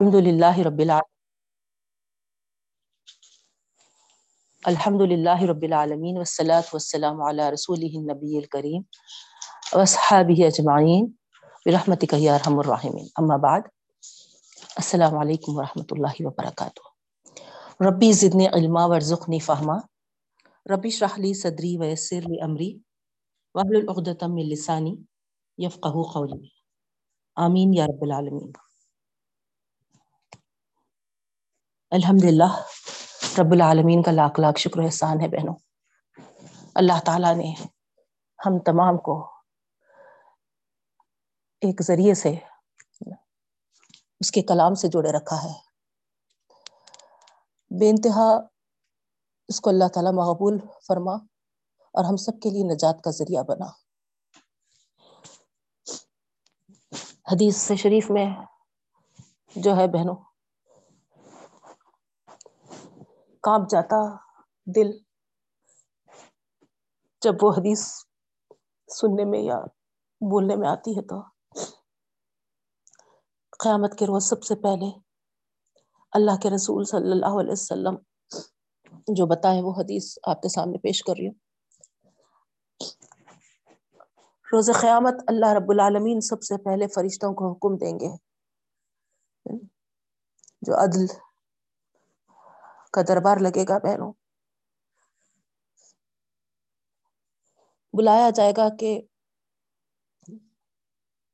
الحمد للہ رب العالمین. الحمد للہ رب العالمین والصلاة والسلام علی رسولہ النبی الکریم واصحابہ اجمعین. برحمتک یا ارحم الراحمین. اما بعد، السلام علیکم ورحمۃ اللہ وبرکاتہ. ربی زدنی علما، ورزقنی فہما. ربی اشرح لی صدری ویسر لی امری. واحلل عقدۃ من لسانی یفقهوا قولی. آمین یا رب العالمین. الحمد للہ رب العالمین کا لاکھ لاکھ شکر احسان ہے بہنوں۔ اللہ تعالیٰ نے ہم تمام کو ایک ذریعے سے اس کے کلام سے جوڑے رکھا ہے۔ بے انتہا اس کو اللہ تعالیٰ مقبول فرما اور ہم سب کے لیے نجات کا ذریعہ بنا۔ حدیث سے شریف میں جو ہے بہنوں کانپ جاتا دل جب وہ حدیث سننے میں یا بولنے میں آتی ہے تو قیامت کے روز سب سے پہلے اللہ کے رسول صلی اللہ علیہ وسلم جو بتائے وہ حدیث آپ کے سامنے پیش کر رہی ہوں۔ روز قیامت اللہ رب العالمین سب سے پہلے فرشتوں کو حکم دیں گے۔ جو عدل کا دربار لگے گا بہنوں۔ بلایا جائے گا کہ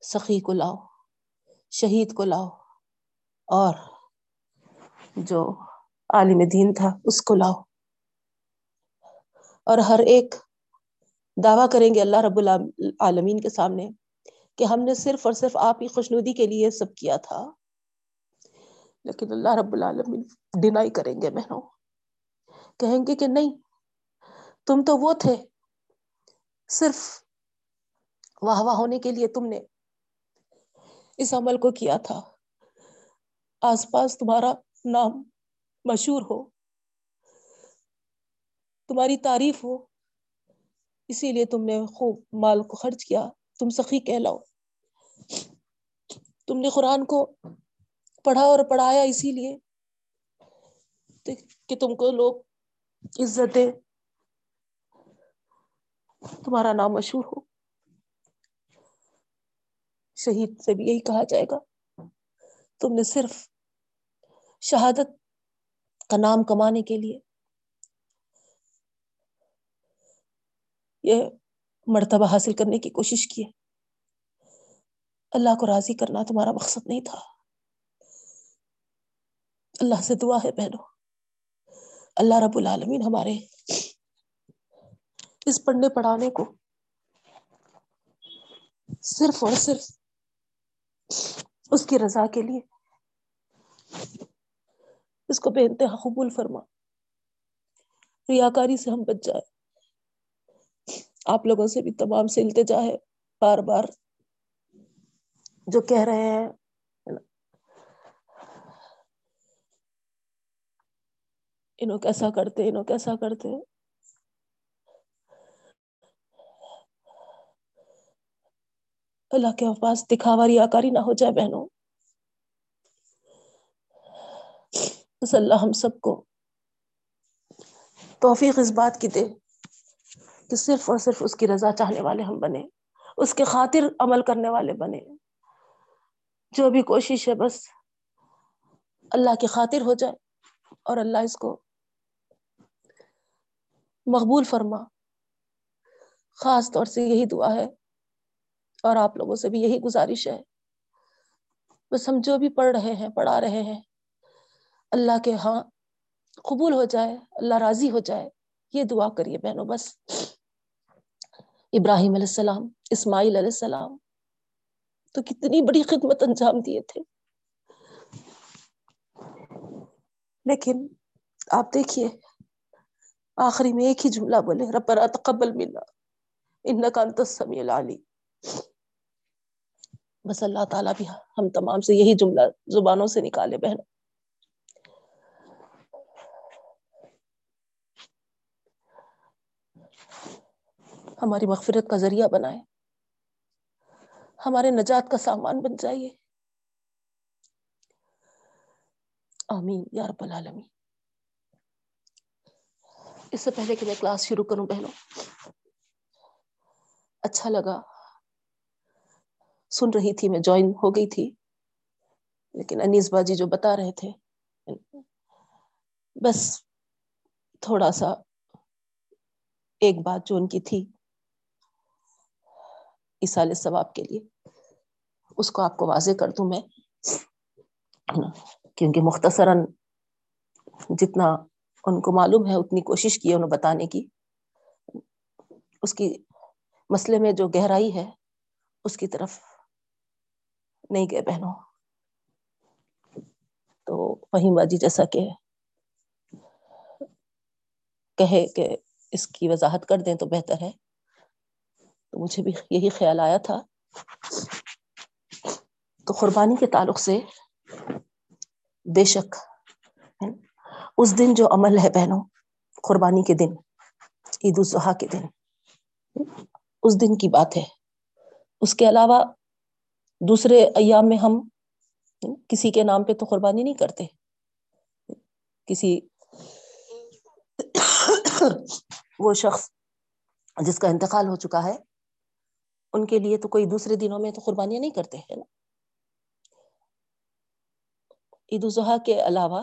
سخی کو لاؤ، شہید کو لاؤ، اور جو عالم دین تھا اس کو لاؤ۔ اور ہر ایک دعویٰ کریں گے اللہ رب العالمین کے سامنے کہ ہم نے صرف اور صرف آپ ہی خوشنودی کے لیے سب کیا تھا۔ لیکن اللہ رب العالمین ڈینائی کریں گے بہنوں کہیں گے کہ نہیں، تم تو وہ تھے، صرف واہ واہ ہونے کے لیے تم نے اس عمل کو کیا تھا۔ آس پاس تمہارا نام مشہور ہو، تمہاری تعریف ہو، اسی لیے تم نے خوب مال کو خرچ کیا۔ تم سخی کہلاؤ۔ تم نے قرآن کو پڑھا اور پڑھایا اسی لیے کہ تم کو لوگ عزت دے تمہارا نام مشہور ہو۔ شہید سے بھی یہی کہا جائے گا۔ تم نے صرف شہادت کا نام کمانے کے لیے یہ مرتبہ حاصل کرنے کی کوشش کی اللہ کو راضی کرنا تمہارا مقصد نہیں تھا۔ اللہ سے دعا ہے بہنوں۔ اللہ رب العالمین ہمارے اس پڑھنے پڑھانے کو صرف اور صرف اس کی رضا کے لیے اس کو بے انتہا قبول فرما۔ ریاکاری سے ہم بچ جائے آپ لوگوں سے بھی تمام سے التجا ہے۔ بار بار جو کہہ رہے ہیں انہوں کیسا کرتے انہوں کیسا کرتے اللہ کے پاس دکھاوا ریاکاری نہ ہو جائے بہنوں بس اللہ ہم سب کو توفیق اس بات کی دے کہ صرف اور صرف اس کی رضا چاہنے والے ہم بنے اس کے خاطر عمل کرنے والے بنے جو بھی کوشش ہے بس اللہ کی خاطر ہو جائے اور اللہ اس کو مقبول فرما۔ خاص طور سے یہی دعا ہے اور آپ لوگوں سے بھی یہی گزارش ہے۔ بس ہم جو بھی پڑھ رہے ہیں، پڑھا رہے ہیں، اللہ کے ہاں قبول ہو جائے، اللہ راضی ہو جائے، یہ دعا کریے بہنوں، بس۔ ابراہیم علیہ السلام، اسماعیل علیہ السلام، تو کتنی بڑی خدمت انجام دیے تھے۔ لیکن آپ دیکھیے آخری میں ایک ہی جملہ بولے ربنا تقبل منا انکا انت السمیع العلی بس اللہ تعالیٰ بھی ہم تمام سے یہی جملہ زبانوں سے نکالے بہن۔ ہماری مغفرت کا ذریعہ بنائے، ہمارے نجات کا سامان بن جائیے آمین یا رب العالمین۔ اس سے پہلے کہ میں کلاس شروع کروں پہلو اچھا لگا۔ سن رہی تھی میں جوائن ہو گئی تھی۔ لیکن انیس باجی جو بتا رہے تھے۔ بس تھوڑا سا ایک بات جو ان کی تھی۔ اسال ثواب کے لیے۔ اس کو آپ کو واضح کر دوں میں۔ کیونکہ مختصراً جتنا ان کو معلوم ہے، اتنی کوشش کی انہوں بتانے کی۔ اس کی مسئلے میں جو گہرائی ہے، اس کی طرف نہیں گئے بہنوں۔ تو وہیں باجی جیسا کہ کہے کہ اس کی وضاحت کر دیں تو بہتر ہے۔ تو مجھے بھی یہی خیال آیا تھا۔ تو قربانی کے تعلق سے بے شک اس دن جو عمل ہے بہنوں، قربانی کے دن، عید الضحیٰ کے دن، اس دن کی بات ہے۔ اس کے علاوہ دوسرے ایام میں ہم کسی کے نام پہ تو قربانی نہیں کرتے۔ کسی وہ شخص جس کا انتقال ہو چکا ہے، ان کے لیے تو کوئی دوسرے دنوں میں تو قربانیاں نہیں کرتے، ہے نا؟ عید الاضحیٰ کے علاوہ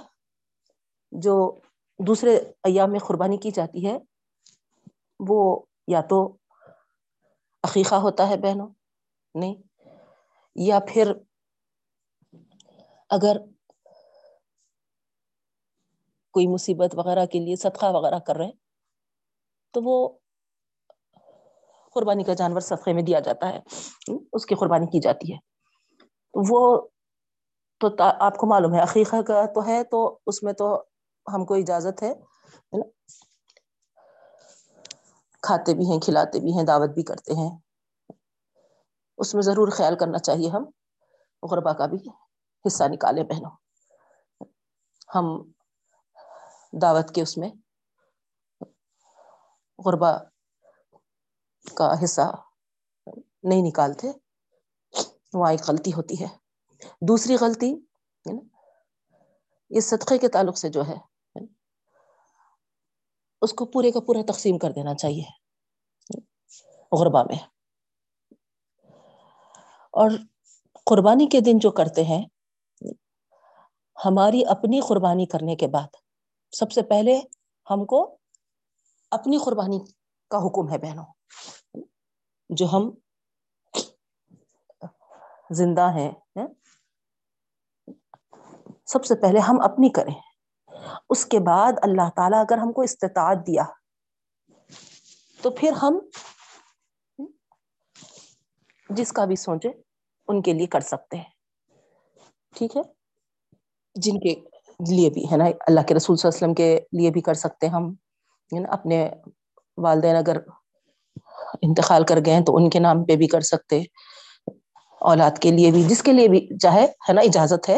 جو دوسرے ایام میں قربانی کی جاتی ہے، وہ یا تو عقیقہ ہوتا ہے بہنوں، نہیں، یا پھر اگر کوئی مصیبت وغیرہ کے لیے صدقہ وغیرہ کر رہے تو وہ قربانی کا جانور صدقے میں دیا جاتا ہے، اس کی قربانی کی جاتی ہے۔ وہ تو آپ کو معلوم ہے، عقیقہ کا تو ہے، تو اس میں تو ہم کو اجازت ہے کھاتے بھی ہیں، کھلاتے بھی ہیں، دعوت بھی کرتے ہیں۔ اس میں ضرور خیال کرنا چاہیے ہم، غربا کا بھی حصہ نکالے بہنوں۔ ہم دعوت کے اس میں غربا کا حصہ نہیں نکالتے، وہاں ایک غلطی ہوتی ہے۔ دوسری غلطی یہ صدقے کے تعلق سے جو ہے اس کو پورے کا پورا تقسیم کر دینا چاہیے۔ غربا میں۔ اور قربانی کے دن جو کرتے ہیں، ہماری اپنی قربانی کرنے کے بعد سب سے پہلے ہم کو اپنی قربانی کا حکم ہے بہنوں۔ جو ہم زندہ ہیں ہاں، سب سے پہلے ہم اپنی کریں۔ اس کے بعد اللہ تعالیٰ اگر ہم کو استطاعت دیا تو پھر ہم جس کا بھی سوچے ان کے لیے کر سکتے ہیں۔ ٹھیک ہے؟ جن کے لیے بھی، ہے نا؟ اللہ کے رسول صلی اللہ علیہ وسلم کے لیے بھی کر سکتے ہم اپنے والدین اگر انتقال کر گئے تو ان کے نام پہ بھی کر سکتے۔ اولاد کے لیے بھی، جس کے لیے بھی چاہے، ہے نا؟ اجازت ہے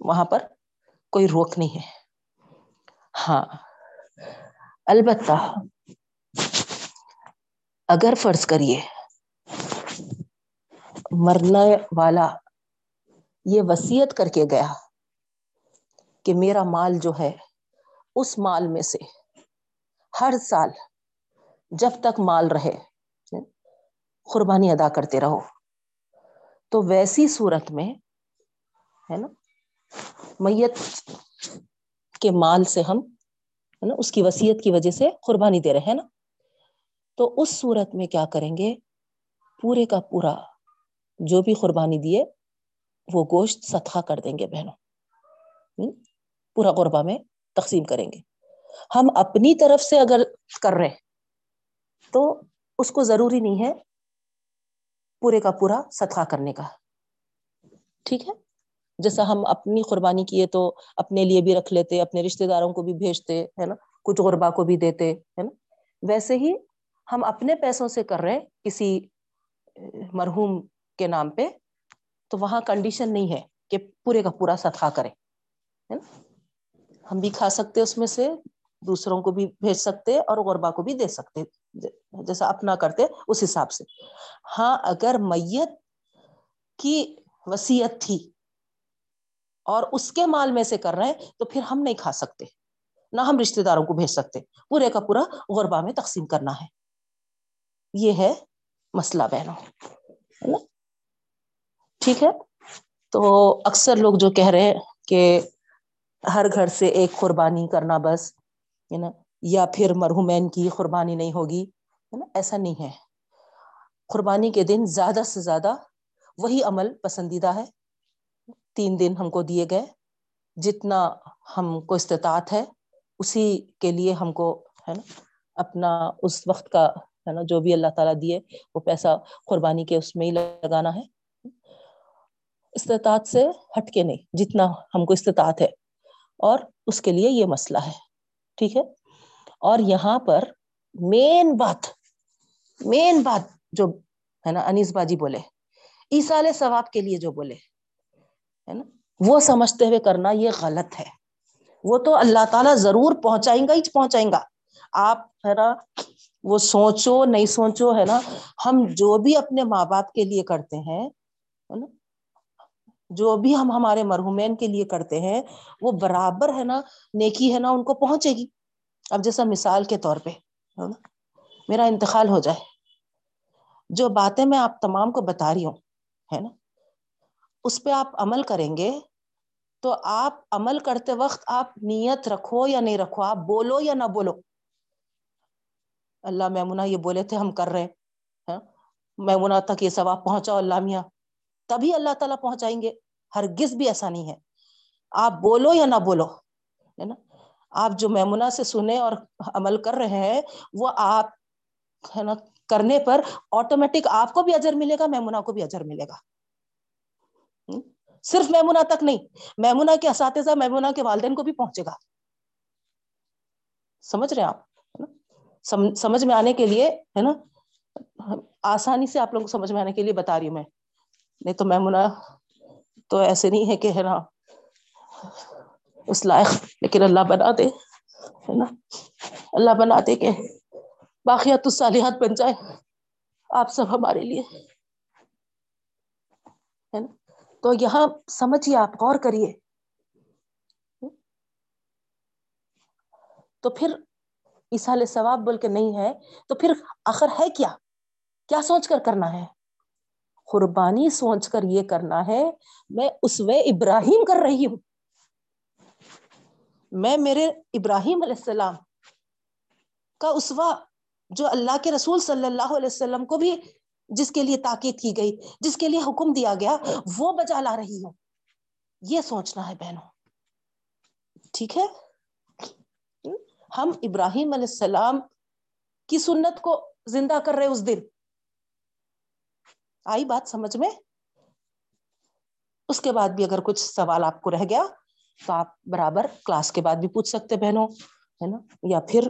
وہاں پر کوئی روک نہیں ہے۔ ہاں البتہ اگر فرض کریے مرنے والا یہ وسیعت کر کے گیا کہ میرا مال جو ہے اس مال میں سے ہر سال جب تک مال رہے، قربانی ادا کرتے رہو، تو ویسی صورت میں، ہے نا، میت کے مال سے ہم، ہے نا، اس کی وسیعت کی وجہ سے قربانی دے رہے ہیں نا۔ تو اس صورت میں کیا کریں گے؟ پورے کا پورا جو بھی قربانی دیے، وہ گوشت صدقہ کر دیں گے بہنوں۔ پورا قربا میں تقسیم کریں گے۔ ہم اپنی طرف سے اگر کر رہے تو اس کو ضروری نہیں ہے پورے کا پورا صدقہ کرنے کا۔ ٹھیک ہے؟ جیسا ہم اپنی قربانی کیے تو اپنے لیے بھی رکھ لیتے، اپنے رشتے داروں کو بھی بھیجتے، ہے نا؟ کچھ غربا کو بھی دیتے، ہے نا؟ ویسے ہی ہم اپنے پیسوں سے کر رہے کسی مرحوم کے نام پہ، تو وہاں کنڈیشن نہیں ہے کہ پورے کا پورا صدقہ کرے ہم بھی کھا سکتے اس میں سے، دوسروں کو بھی بھیج سکتے اور غربا کو بھی دے سکتے، جیسا اپنا کرتے اس حساب سے۔ ہاں اگر میت کی وسیعت تھی اور اس کے مال میں سے کر رہے ہیں، تو پھر ہم نہیں کھا سکتے، نہ ہم رشتے داروں کو بھیج سکتے۔ پورے کا پورا غربا میں تقسیم کرنا ہے۔ یہ ہے مسئلہ بہنوں۔ ہے نا ٹھیک ہے؟ تو اکثر لوگ جو کہہ رہے ہیں کہ ہر گھر سے ایک قربانی کرنا بس ہے نا یا پھر مرحومین کی قربانی نہیں ہوگی ہے نا ایسا نہیں ہے۔ قربانی کے دن زیادہ سے زیادہ وہی عمل پسندیدہ ہے۔ تین دن ہم کو دیے گئے، جتنا ہم کو استطاعت ہے، اسی کے لیے ہم کو، ہے نا، اپنا اس وقت کا، ہے نا، جو بھی اللہ تعالیٰ دیے، وہ پیسہ قربانی کے اس میں ہی لگانا ہے۔ استطاعت سے ہٹ کے نہیں، جتنا ہم کو استطاعت ہے۔ اور اس کے لیے یہ مسئلہ ہے، ٹھیک ہے؟ اور یہاں پر مین بات مین بات جو، ہے نا، انیس باجی بولے عیسال ثواب کے لیے جو بولے ہے نا؟ وہ سمجھتے ہوئے کرنا یہ غلط ہے۔ وہ تو اللہ تعالیٰ ضرور پہنچائیں گا ہی پہنچائیں گا۔ آپ ہے نا، وہ سوچو، نہیں سوچو، ہے نا؟ ہم جو بھی اپنے ماں باپ کے لیے کرتے ہیں نا؟ جو بھی ہم ہمارے مرحومین کے لیے کرتے ہیں، وہ برابر ہے نا، نیکی ہے نا، ان کو پہنچے گی۔ اب جیسا مثال کے طور پہ میرا انتقال ہو جائے۔ جو باتیں میں آپ تمام کو بتا رہی ہوں، ہے نا؟ اس پہ آپ عمل کریں گے تو آپ عمل کرتے وقت آپ نیت رکھو یا نہیں رکھو، آپ بولو یا نہ بولو۔ اللہ میمنا یہ بولے تھے، ہم کر رہے ہیں ہاں۔ میمنا تک یہ ثواب پہنچاؤ اللہ میاں۔ تبھی اللہ تعالیٰ پہنچائیں گے۔ ہرگز بھی ایسا نہیں ہے۔ آپ بولو یا نہ بولو، ہے نا۔ آپ جو میمنا سے سنے اور عمل کر رہے ہیں، وہ آپ، ہے نا، کرنے پر آٹومیٹک آپ کو بھی اجر ملے گا میمنا کو بھی اجر ملے گا۔ صرف میمنا تک نہیں میمنا کے اساتذہ میمنا کے والدین کو بھی پہنچے گا۔ سمجھ رہے آپ؟ سمجھ میں آنے کے لیے، ہے نا؟ آسانی سے آپ لوگوں کو سمجھ میں آنے کے لیے بتا رہی ہوں میں۔ نہیں تو میمنا تو ایسے نہیں ہے کہ، ہے نا؟ اس لائق، لیکن اللہ بنا دے، ہے نا؟ اللہ بنا دے کہ باقیات الصالحات بن جائے آپ سب ہمارے لیے۔ تو یہاں سمجھیے آپ غور کریے۔ تو پھر اسال ثواب بول کے نہیں ہے، تو پھر آخر ہے کیا؟ کیا سوچ کر کرنا ہے؟ قربانی سوچ کر یہ کرنا ہے، میں اس و ابراہیم کر رہی ہوں۔ میں میرے ابراہیم علیہ السلام کا اسوا جو اللہ کے رسول صلی اللہ علیہ وسلم کو بھی جس کے لیے تاکید کی گئی، جس کے لیے حکم دیا گیا، وہ بجا لا رہی ہوں۔ یہ سوچنا ہے بہنوں۔ ٹھیک ہے؟ ہم ابراہیم علیہ السلام کی سنت کو زندہ کر رہے اس دن۔ آئی بات سمجھ میں؟ اس کے بعد بھی اگر کچھ سوال آپ کو رہ گیا تو آپ برابر کلاس کے بعد بھی پوچھ سکتے بہنوں، ہے نا؟ یا پھر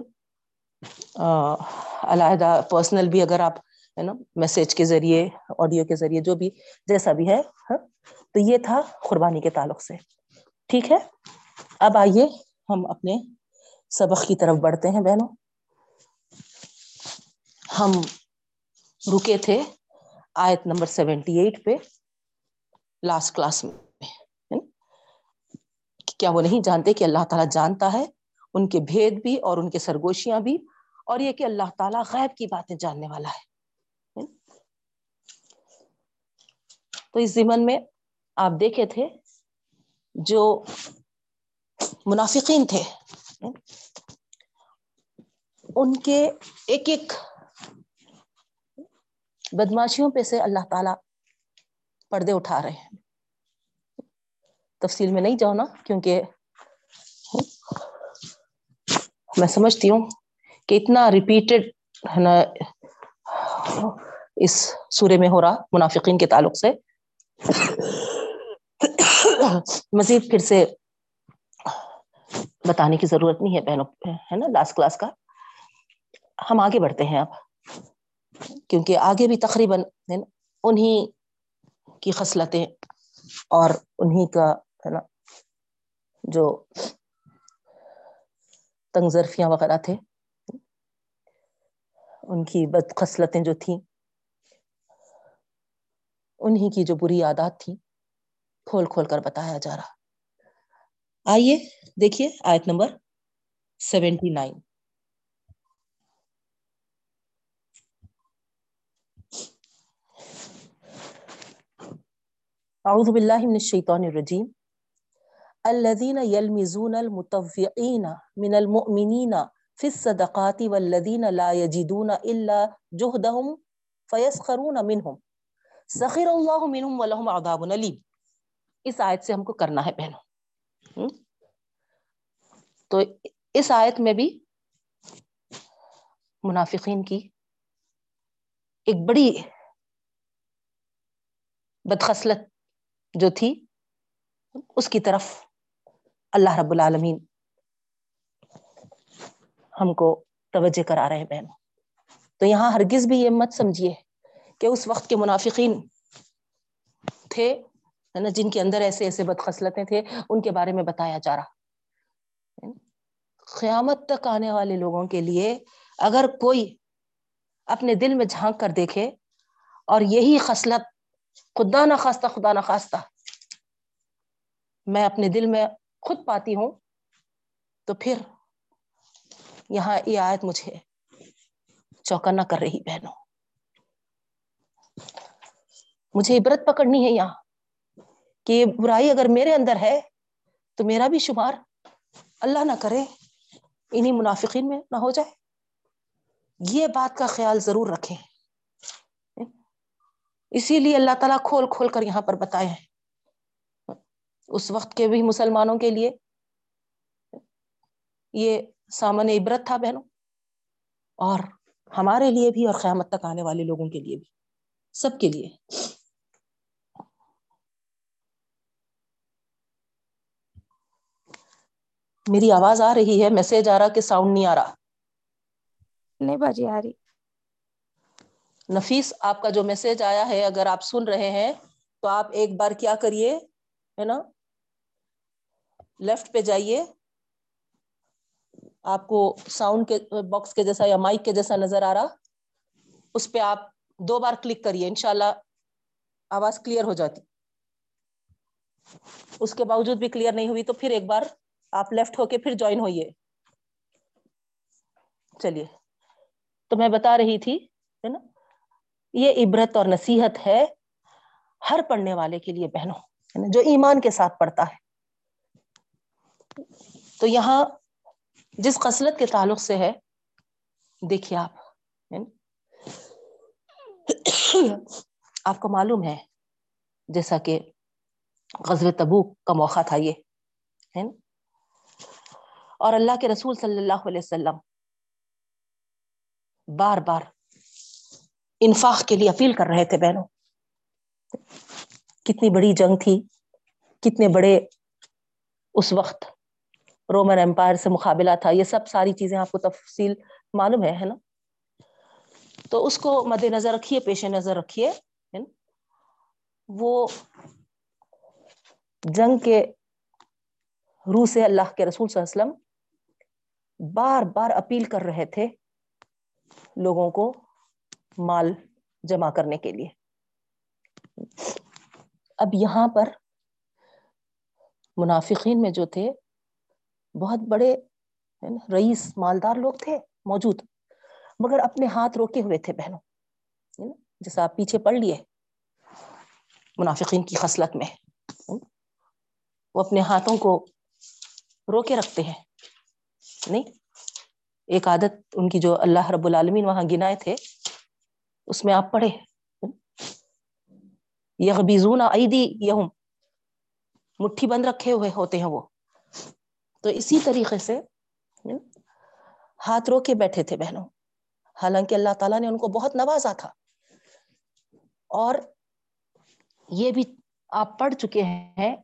علیحدہ پرسنل بھی اگر آپ ہے نا میسج کے ذریعے آڈیو کے ذریعے، جو بھی جیسا بھی ہے ہاں, تو یہ تھا قربانی کے تعلق سے۔ ٹھیک ہے؟ اب آئیے ہم اپنے سبق کی طرف بڑھتے ہیں بہنوں۔ ہم رکے تھے آیت نمبر سیونٹی ایٹ پہ لاسٹ کلاس میں کیا وہ نہیں جانتے کہ اللہ تعالیٰ جانتا ہے؟ ان کے بھید بھی اور ان کے سرگوشیاں بھی، اور یہ کہ اللہ تعالیٰ غیب کی باتیں جاننے والا ہے۔ تو اس زمن میں آپ دیکھے تھے جو منافقین تھے۔ ان کے ایک ایک بدماشیوں پہ سے اللہ تعالی پردے اٹھا رہے ہیں۔ تفصیل میں نہیں جاؤ نا کیونکہ میں سمجھتی ہوں کہ اتنا ریپیٹڈ ہے نا اس سورے میں ہو رہا منافقین کے تعلق سے۔ مزید پھر سے بتانے کی ضرورت نہیں ہے بہنوں، ہے نا لاسٹ کلاس کا۔ ہم آگے بڑھتے ہیں اب، کیونکہ آگے بھی تقریباً انہیں کی خصلتیں اور انہیں کا، ہے نا، جو تنگ ظرفیاں وغیرہ تھے، ان کی بد خصلتیں جو تھیں انہیں کی جو بری عادات تھی کھول کھول کر بتایا جا رہا۔ آئیے دیکھیے آیت نمبر سیونٹی نائن۔ اعوذ باللہ من الشیطان الرجیم۔ الذين يلمزون المتوقعين من المؤمنين في الصدقات والذين لا يجدون الا جهدهم فيسخرون منهم سخر الله منهم ولهم عذاب الیم اس آیت سے ہم کو کرنا ہے بہنوں۔ تو اس آیت میں بھی منافقین کی ایک بڑی بدخصلت جو تھی، اس کی طرف اللہ رب العالمین ہم کو توجہ کرا رہے ہیں بہنوں۔ تو یہاں ہرگز بھی یہ مت سمجھیے کہ اس وقت کے منافقین تھے نا، جن کے اندر ایسے ایسے بدخصلتیں تھے، ان کے بارے میں بتایا جا رہا۔ قیامت تک آنے والے لوگوں کے لیے اگر کوئی اپنے دل میں جھانک کر دیکھے اور یہی خصلت، خدا نہ خواستہ، خدا نہ خواستہ، میں اپنے دل میں خود پاتی ہوں، تو پھر یہاں یہ آیت مجھے چوکنا کر رہی بہنوں۔ مجھے عبرت پکڑنی ہے یہاں کہ یہ برائی اگر میرے اندر ہے تو میرا بھی شمار اللہ نہ کرے انہیں منافقین میں نہ ہو جائے۔ یہ بات کا خیال ضرور رکھیں۔ اسی لیے اللہ تعالیٰ کھول کھول کر یہاں پر بتائے ہیں۔ اس وقت کے بھی مسلمانوں کے لیے یہ سامن عبرت تھا بہنوں، اور ہمارے لیے بھی اور قیامت تک آنے والے لوگوں کے لیے بھی، سب کے لیے۔ میری آواز آ رہی ہے میسج آ رہا کہ ساؤنڈ نہیں آ رہا۔ نہیں باجی آ رہی۔ نفیس آپ کا جو میسج آیا ہے اگر آپ سن رہے ہیں تو آپ ایک بار کیا کریے ہے نا؟ لیفٹ پہ جائیے۔ آپ کو ساؤنڈ کے باکس کے جیسا یا مائک کے جیسا نظر آ رہا۔ اس پہ آپ دو بار کلک کریے انشاءاللہ آواز کلیئر ہو جاتی۔ اس کے باوجود بھی کلیئر نہیں ہوئی تو پھر ایک بار آپ لیفٹ ہو کے پھر جوائن ہوئیے۔ چلیے۔ تو میں بتا رہی تھی، ہے نا؟ یہ عبرت اور نصیحت ہے ہر پڑھنے والے کے لیے بہنوں جو ایمان کے ساتھ پڑھتا ہے۔ تو یہاں جس خصلت کے تعلق سے ہے، دیکھیے آپ آپ کو معلوم ہے، جیسا کہ غزل تبوک کا موقع تھا یہ، ہے اور اللہ کے رسول صلی اللہ علیہ وسلم بار بار انفاق کے لیے اپیل کر رہے تھے بہنوں۔ کتنی بڑی جنگ تھی، کتنے بڑے اس وقت رومن امپائر سے مقابلہ تھا۔ یہ سب ساری چیزیں آپ کو تفصیل معلوم ہے ہے نا؟ تو اس کو مد نظر رکھیے، پیش نظر رکھیے وہ جنگ کے روح سے اللہ کے رسول صلی اللہ علیہ وسلم بار بار اپیل کر رہے تھے لوگوں کو مال جمع کرنے کے لیے۔ اب یہاں پر منافقین میں جو تھے، بہت بڑے رئیس مالدار لوگ تھے موجود، مگر اپنے ہاتھ روکے ہوئے تھے بہنوں جیسا آپ پیچھے پڑھ لیے منافقین کی خصلت میں۔ وہ اپنے ہاتھوں کو رو کے رکھتے ہیں۔ نہیں، ایک عادت ان کی جو اللہ رب العالمین وہاں گنائے تھے، اس میں آپ پڑھے یغبیزون ایدی یہم مٹھی بند رکھے ہوئے ہوتے ہیں وہ۔ تو اسی طریقے سے، ہاتھ رو کے بیٹھے تھے بہنوں۔ حالانکہ اللہ تعالیٰ نے ان کو بہت نوازا تھا۔ اور یہ بھی آپ پڑھ چکے ہیں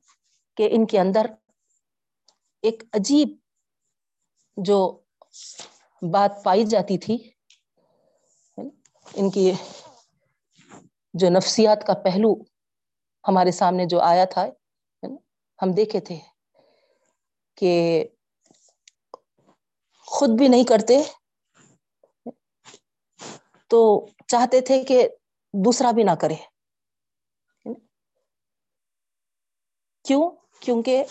کہ ان کے اندر ایک عجیب جو بات پائی جاتی تھی، ان کی جو نفسیات کا پہلو ہمارے سامنے جو آیا تھا، ہم دیکھے تھے کہ خود بھی نہیں کرتے، تو چاہتے تھے کہ دوسرا بھی نہ کرے۔ کیوں؟ کیونکہ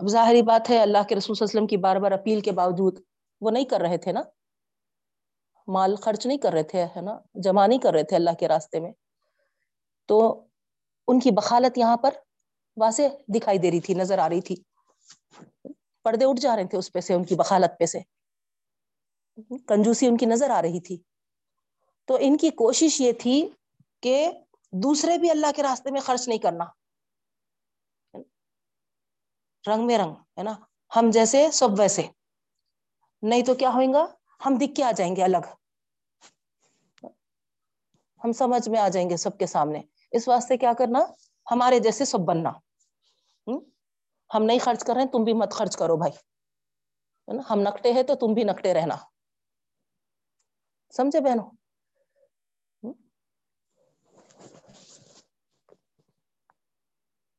اب ظاہری بات ہے، اللہ کے رسول صلی اللہ علیہ وسلم کی بار بار اپیل کے باوجود وہ نہیں کر رہے تھے نا؟ مال خرچ نہیں کر رہے تھے، ہے نا؟ جمع نہیں کر رہے تھے اللہ کے راستے میں۔ تو ان کی بخالت یہاں پر واضح دکھائی دے رہی تھی، نظر آ رہی تھی۔ پردے اٹھ جا رہے تھے اس پہ سے، ان کی بخالت پہ سے۔ کنجوسی ان کی نظر آ رہی تھی۔ تو ان کی کوشش یہ تھی کہ دوسرے بھی اللہ کے راستے میں خرچ نہیں کرنا۔ رنگ میں رنگ، ہے نا؟ ہم جیسے، سب ویسے۔ نہیں تو کیا ہوئیں گا؟ ہم دکھ کے آ جائیں گے الگ۔ ہم سمجھ میں آ جائیں گے سب کے سامنے۔ اس واسطے کیا کرنا؟ ہمارے جیسے سب بننا۔ ہم؟ نہیں خرچ کر رہے ہیں، تم بھی مت خرچ کرو بھائی۔ ہم نکٹے ہیں تو تم بھی نکٹے رہنا۔ سمجھے بہنوں؟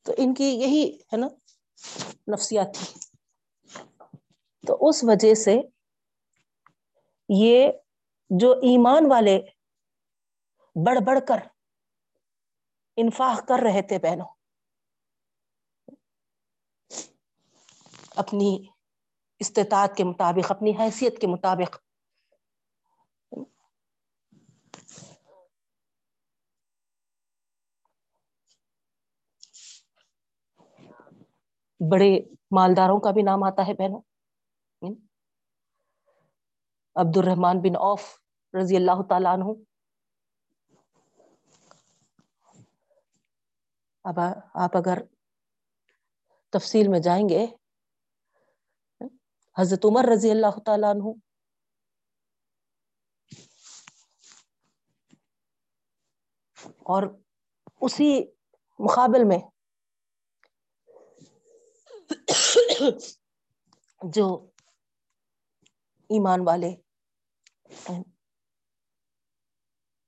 تو ان کی یہی، ہے نا؟ نفسیات تھی تو اس وجہ سے یہ جو ایمان والے بڑھ بڑھ کر انفاق کر رہے تھے بہنوں، اپنی استطاعت کے مطابق، اپنی حیثیت کے مطابق بڑے مالداروں کا بھی نام آتا ہے بہنوں عبد الرحمان بن اوف رضی اللہ تعالیٰ عنہ۔ اب آپ اگر تفصیل میں جائیں گے، حضرت عمر رضی اللہ تعالیٰ عنہ۔ اور اسی مقابل میں جو ایمان والے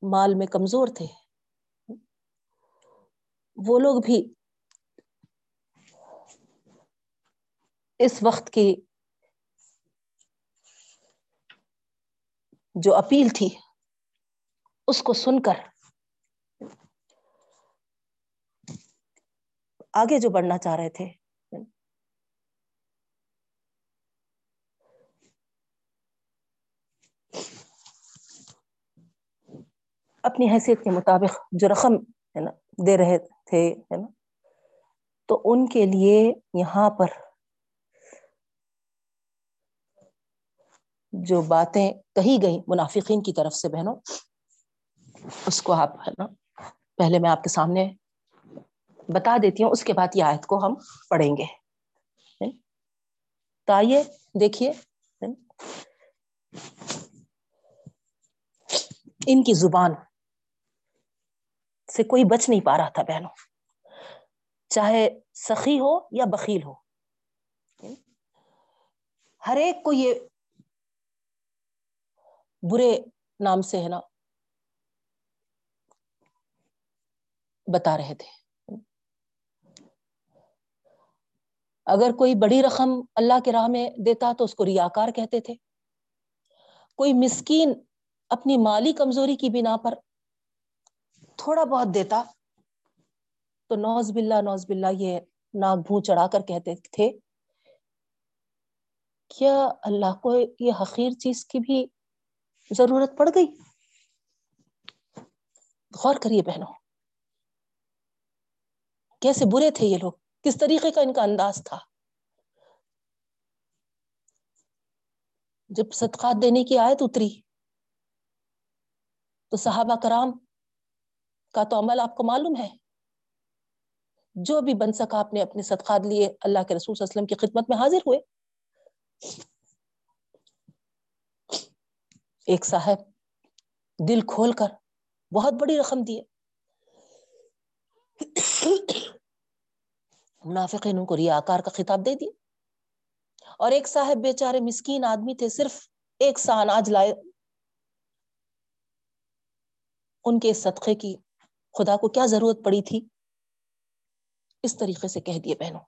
مال میں کمزور تھے، وہ لوگ بھی اس وقت کی جو اپیل تھی، اس کو سن کر آگے جو بڑھنا چاہ رہے تھے اپنی حیثیت کے مطابق جو رقم ہے نا، دے رہے تھے، ہے نا؟ تو ان کے لیے یہاں پر جو باتیں کہی گئی منافقین کی طرف سے بہنوں، اس کو آپ، ہے نا، پہلے میں آپ کے سامنے بتا دیتی ہوں، اس کے بعد یہ آیت کو ہم پڑھیں گے۔ تو آئیے، دیکھیے۔ ان کی زبان سے کوئی بچ نہیں پا رہا تھا بہنوں۔ چاہے سخی ہو یا بخیل ہو۔ ہر ایک کو یہ برے نام سے ہے نا، بتا رہے تھے۔ اگر کوئی بڑی رقم اللہ کے راہ میں دیتا تو اس کو ریاکار کہتے تھے۔ کوئی مسکین اپنی مالی کمزوری کی بنا پر تھوڑا بہت دیتا تو نوز باللہ نوز باللہ یہ ناک بھون چڑھا کر کہتے تھے کیا اللہ کو یہ حقیر چیز کی بھی ضرورت پڑ گئی؟ غور کریے بہنوں، کیسے برے تھے یہ لوگ؟ کس طریقے کا ان کا انداز تھا؟ جب صدقات دینے کی آیت اتری تو صحابہ کرام کا تو عمل آپ کو معلوم ہے۔ جو بھی بن سکا آپ نے اپنے صدقات لیے، اللہ کے رسول صلی اللہ علیہ وسلم کی خدمت میں حاضر ہوئے۔ ایک صاحب دل کھول کر بہت بڑی رقم دیے۔ منافقین کو ریا آکار کا خطاب دے دیا۔ اور ایک صاحب بیچارے مسکین آدمی تھے، صرف ایک سا اناج لائے۔ ان کے صدقے کی خدا کو کیا ضرورت پڑی تھی؟ اس طریقے سے کہہ دیے بہنوں۔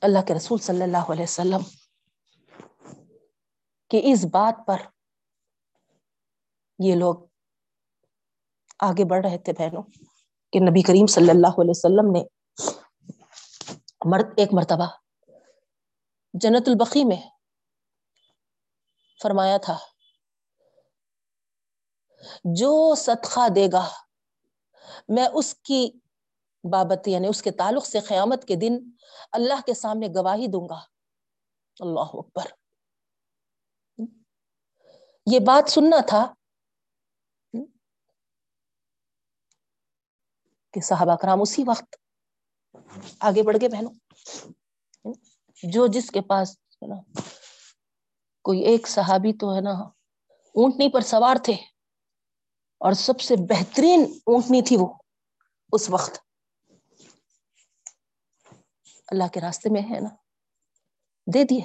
اللہ کے رسول صلی اللہ علیہ وسلم کہ اس بات پر یہ لوگ آگے بڑھ رہے تھے بہنوں کہ نبی کریم صلی اللہ علیہ وسلم نے مرد، ایک مرتبہ جنت البقی میں فرمایا تھا جو صدقہ دے گا، میں اس کی بابت یعنی اس کے تعلق سے قیامت کے دن اللہ کے سامنے گواہی دوں گا۔ اللہ اکبر۔ یہ بات سننا تھا کہ صحابہ کرام اسی وقت آگے بڑھ گئے بہنوں۔ جو جس کے پاس، ہے نا، کوئی ایک صحابی تو، ہے نا، اونٹنی پر سوار تھے۔ اور سب سے بہترین اونٹنی تھی وہ، اس وقت۔ اللہ کے راستے میں ہے نا۔ دے دیے۔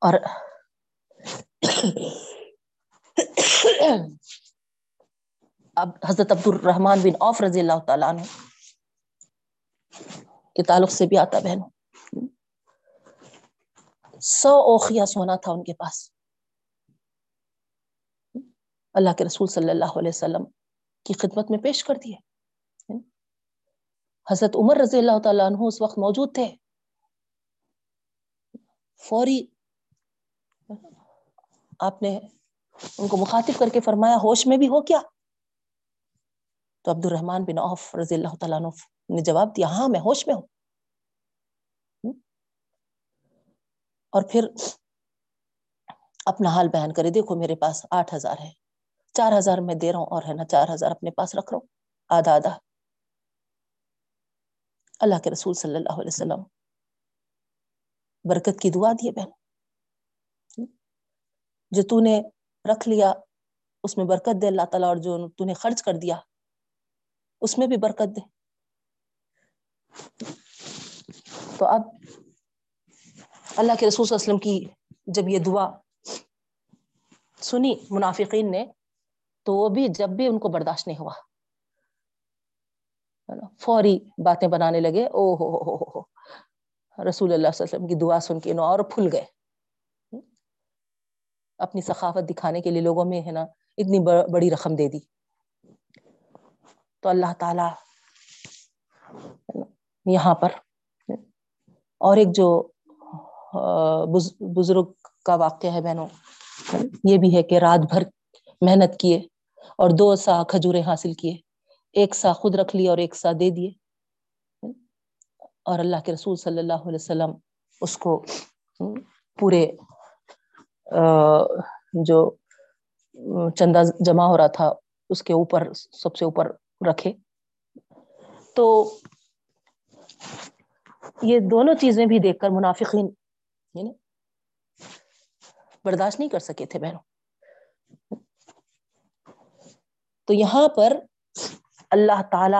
اور اب حضرت عبد الرحمان بن عوف رضی اللہ تعالیٰ عنہ کے تعلق سے بھی آتا بہنوں۔ سو اوخیا سونا تھا ان کے پاس۔ اللہ کے رسول صلی اللہ علیہ وسلم کی خدمت میں پیش کر دیے حضرت عمر رضی اللہ تعالیٰ عنہ اس وقت موجود تھے۔ فوری آپ نے ان کو مخاطب کر کے فرمایا، ہوش میں بھی ہو کیا؟ تو عبد الرحمان بن عوف رضی اللہ تعالیٰ عنہ نے جواب دیا ہاں میں ہوش میں ہوں۔ اور پھر اپنا حال بیان کرے، دیکھو میرے پاس آٹھ ہزار ہے۔ چار ہزار میں دے رہا ہوں اور ہے نا چار ہزار اپنے پاس رکھ رہا ہوں۔ آدھا آدھا۔ اللہ کے رسول صلی اللہ علیہ وسلم۔ برکت کی دعا دیے بہن۔ جو تو نے رکھ لیا، اس میں برکت دے اللہ تعالیٰ، اور جو تو نے خرچ کر دیا، اس میں بھی برکت دے۔ تو اب اللہ کے رسول صلی اللہ علیہ وسلم کی جب یہ دعا سنی، منافقین نے تو وہ بھی جب بھی ان کو برداشت نہیں ہوا۔ فوری باتیں بنانے لگے، او ہو ہو ہو ہو رسول اللہ صلی اللہ علیہ وسلم کی دعا سن کے نو اور پھول گئے۔ اپنی ثقافت دکھانے کے لیے لوگوں میں، ہے نا، اتنی بڑی رقم دے دی۔ تو اللہ تعالی یہاں پر، اور ایک جو بزرگ کا واقعہ ہے بہنوں، یہ بھی ہے کہ رات بھر محنت کیے۔ اور دو سا کھجورے حاصل کیے، ایک سا خود رکھ لیے اور ایک سا دے دیے۔ اور اللہ کے رسول صلی اللہ علیہ وسلم اس کو پورے جو چندہ جمع ہو رہا تھا، اس کے اوپر، سب سے اوپر رکھے۔ تو یہ دونوں چیزیں بھی دیکھ کر منافقین یعنی، برداشت نہیں کر سکے تھے بہنوں۔ تو یہاں پر اللہ تعالی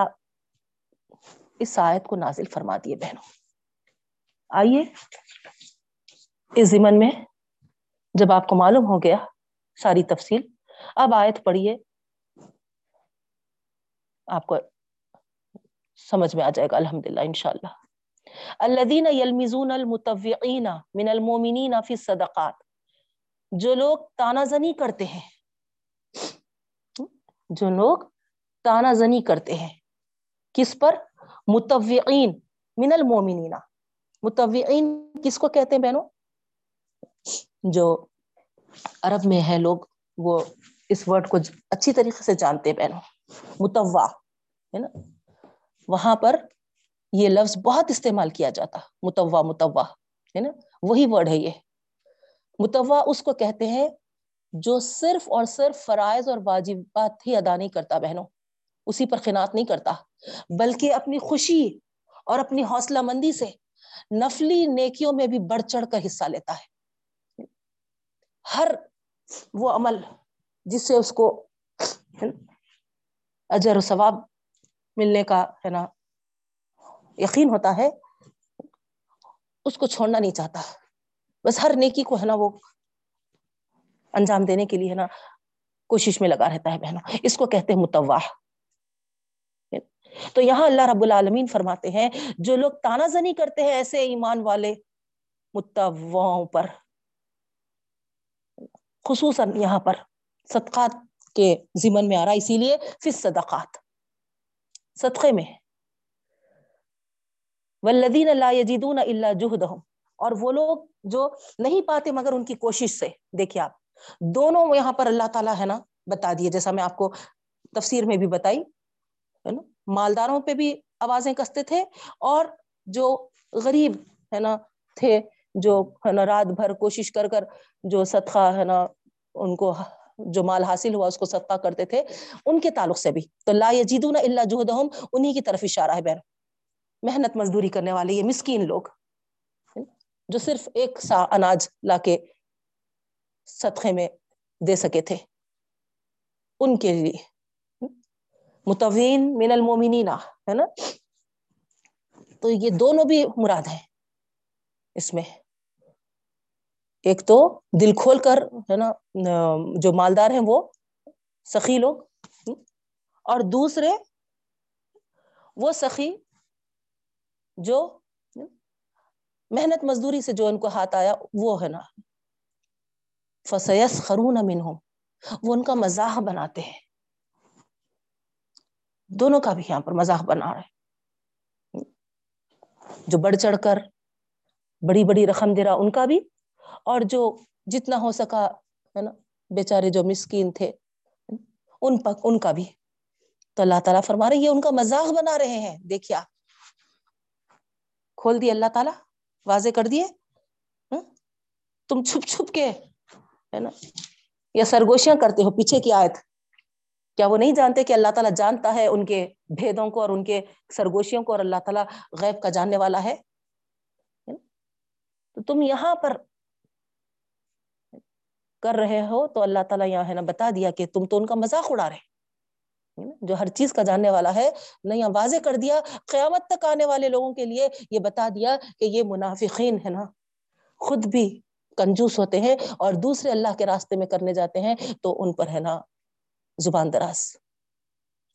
اس آیت کو نازل فرما دیے بہنوں۔ آئیے اس زمن میں جب آپ کو معلوم ہو گیا ساری تفصیل، اب آیت پڑھیے۔ آپ کو سمجھ میں آ جائے گا الحمد للہ ان شاء اللہ الدین یلمزون المتوعین من المومنین فی الصدقات، جو لوگ تانا زنی کرتے ہیں جو لوگ تانا زنی کرتے ہیں۔ کس پر؟ متوعین، من المومنین متوعین کس کو کہتے ہیں بہنوں؟ جو عرب میں ہے لوگ، وہ اس ورڈ کو اچھی طریقے سے جانتے ہیں بہنوں۔ متوا ہے نا؟ وہاں پر یہ لفظ بہت استعمال کیا جاتا۔ متوا متوا ہے نا؟ وہی ورڈ ہے یہ۔ متوا اس کو کہتے ہیں جو صرف اور صرف فرائض اور واجبات ہی ادا نہیں کرتا بہنوں، اسی پر خنات نہیں کرتا، بلکہ اپنی خوشی اور اپنی حوصلہ مندی سے نفلی نیکیوں میں بھی بڑھ چڑھ کر حصہ لیتا ہے۔ ہر وہ عمل جس سے اس کو اجر و ثواب ملنے کا، ہے نا، یقین ہوتا ہے، اس کو چھوڑنا نہیں چاہتا۔ بس ہر نیکی کو، ہے نا، وہ انجام دینے کے لیے ہے نا، کوشش میں لگا رہتا ہے بہنوں۔ اس کو کہتے ہیں متواہ تو یہاں اللہ رب العالمین فرماتے ہیں، جو لوگ تانا زنی کرتے ہیں ایسے ایمان والے متواؤں پر۔ خصوصاً یہاں پر صدقات کے ضمن میں آ رہا اسی لیے پھر صدقات صدقے میں۔ ولدین اللہ یجیدون اللہ جہدہم۔ اور وہ لوگ جو نہیں پاتے مگر ان کی کوشش سے، دیکھیے آپ۔ دونوں یہاں پر اللہ تعالیٰ ہے نا، بتا دیے، جیسا میں آپ کو تفسیر میں بھی بتائی، ہے نا؟ مالداروں پہ بھی آوازیں کستے تھے اور جو غریب، ہے نا، تھے، جو، ہے نا، رات بھر کوشش کر کر جو صدقہ، ہے نا، ان کو جو مال حاصل ہوا، اس کو صدقہ کرتے تھے، ان کے تعلق سے بھی۔ تو لا یجیدون الا جہدہم، انہی کی طرف اشارہ ہے بہن۔ محنت مزدوری کرنے والے، یہ مسکین لوگ جو صرف ایک سا اناج لا کے صدقے میں دے سکے تھے۔ ان کے لیے۔ متوین من المومنین، ہے نا؟ تو یہ دونوں بھی مراد ہیں اس میں۔ ایک تو دل کھول کر، ہے نا، جو مالدار ہیں وہ، سخی لوگ۔ اور دوسرے، وہ سخی جو محنت مزدوری سے جو ان کو ہاتھ آیا، وہ ہے نا۔ فسیس خرون امن وہ ان کا مزاح بناتے ہیں۔ دونوں کا بھی یہاں پر مزاح بنا رہے جو بڑھ چڑھ کر بڑی بڑی رقم دے رہا ان کا بھی، اور جو جتنا ہو سکا، ہے نا، بیچارے جو مسکین تھے، ان پر ان کا بھی۔ تو اللہ تعالیٰ فرما رہے یہ ان کا مزاح بنا رہے ہیں۔ دیکھیے کھول دیے اللہ تعالیٰ، واضح کر دیے۔ تم چھپ چھپ کے ہے نا؟ یا سرگوشیاں کرتے ہو پیچھے کی آیت؟ کیا وہ نہیں جانتے کہ اللہ تعالیٰ جانتا ہے ان کے بھیدوں کو اور ان کے سرگوشیوں کو اور اللہ تعالیٰ غیب کا جاننے والا ہے؟ تو تم یہاں پر کر رہے ہو تو اللہ تعالیٰ یہاں ہے نا بتا دیا کہ تم تو ان کا مذاق اڑا رہے جو ہر چیز کا جاننے والا ہے نہ یہاں واضح کر دیا، قیامت تک آنے والے لوگوں کے لیے یہ بتا دیا کہ یہ منافقین ہے نا؟ خود بھی کنجوس ہوتے ہیں اور دوسرے اللہ کے راستے میں کرنے جاتے ہیں، تو ان پر ہے نا زبان دراز۔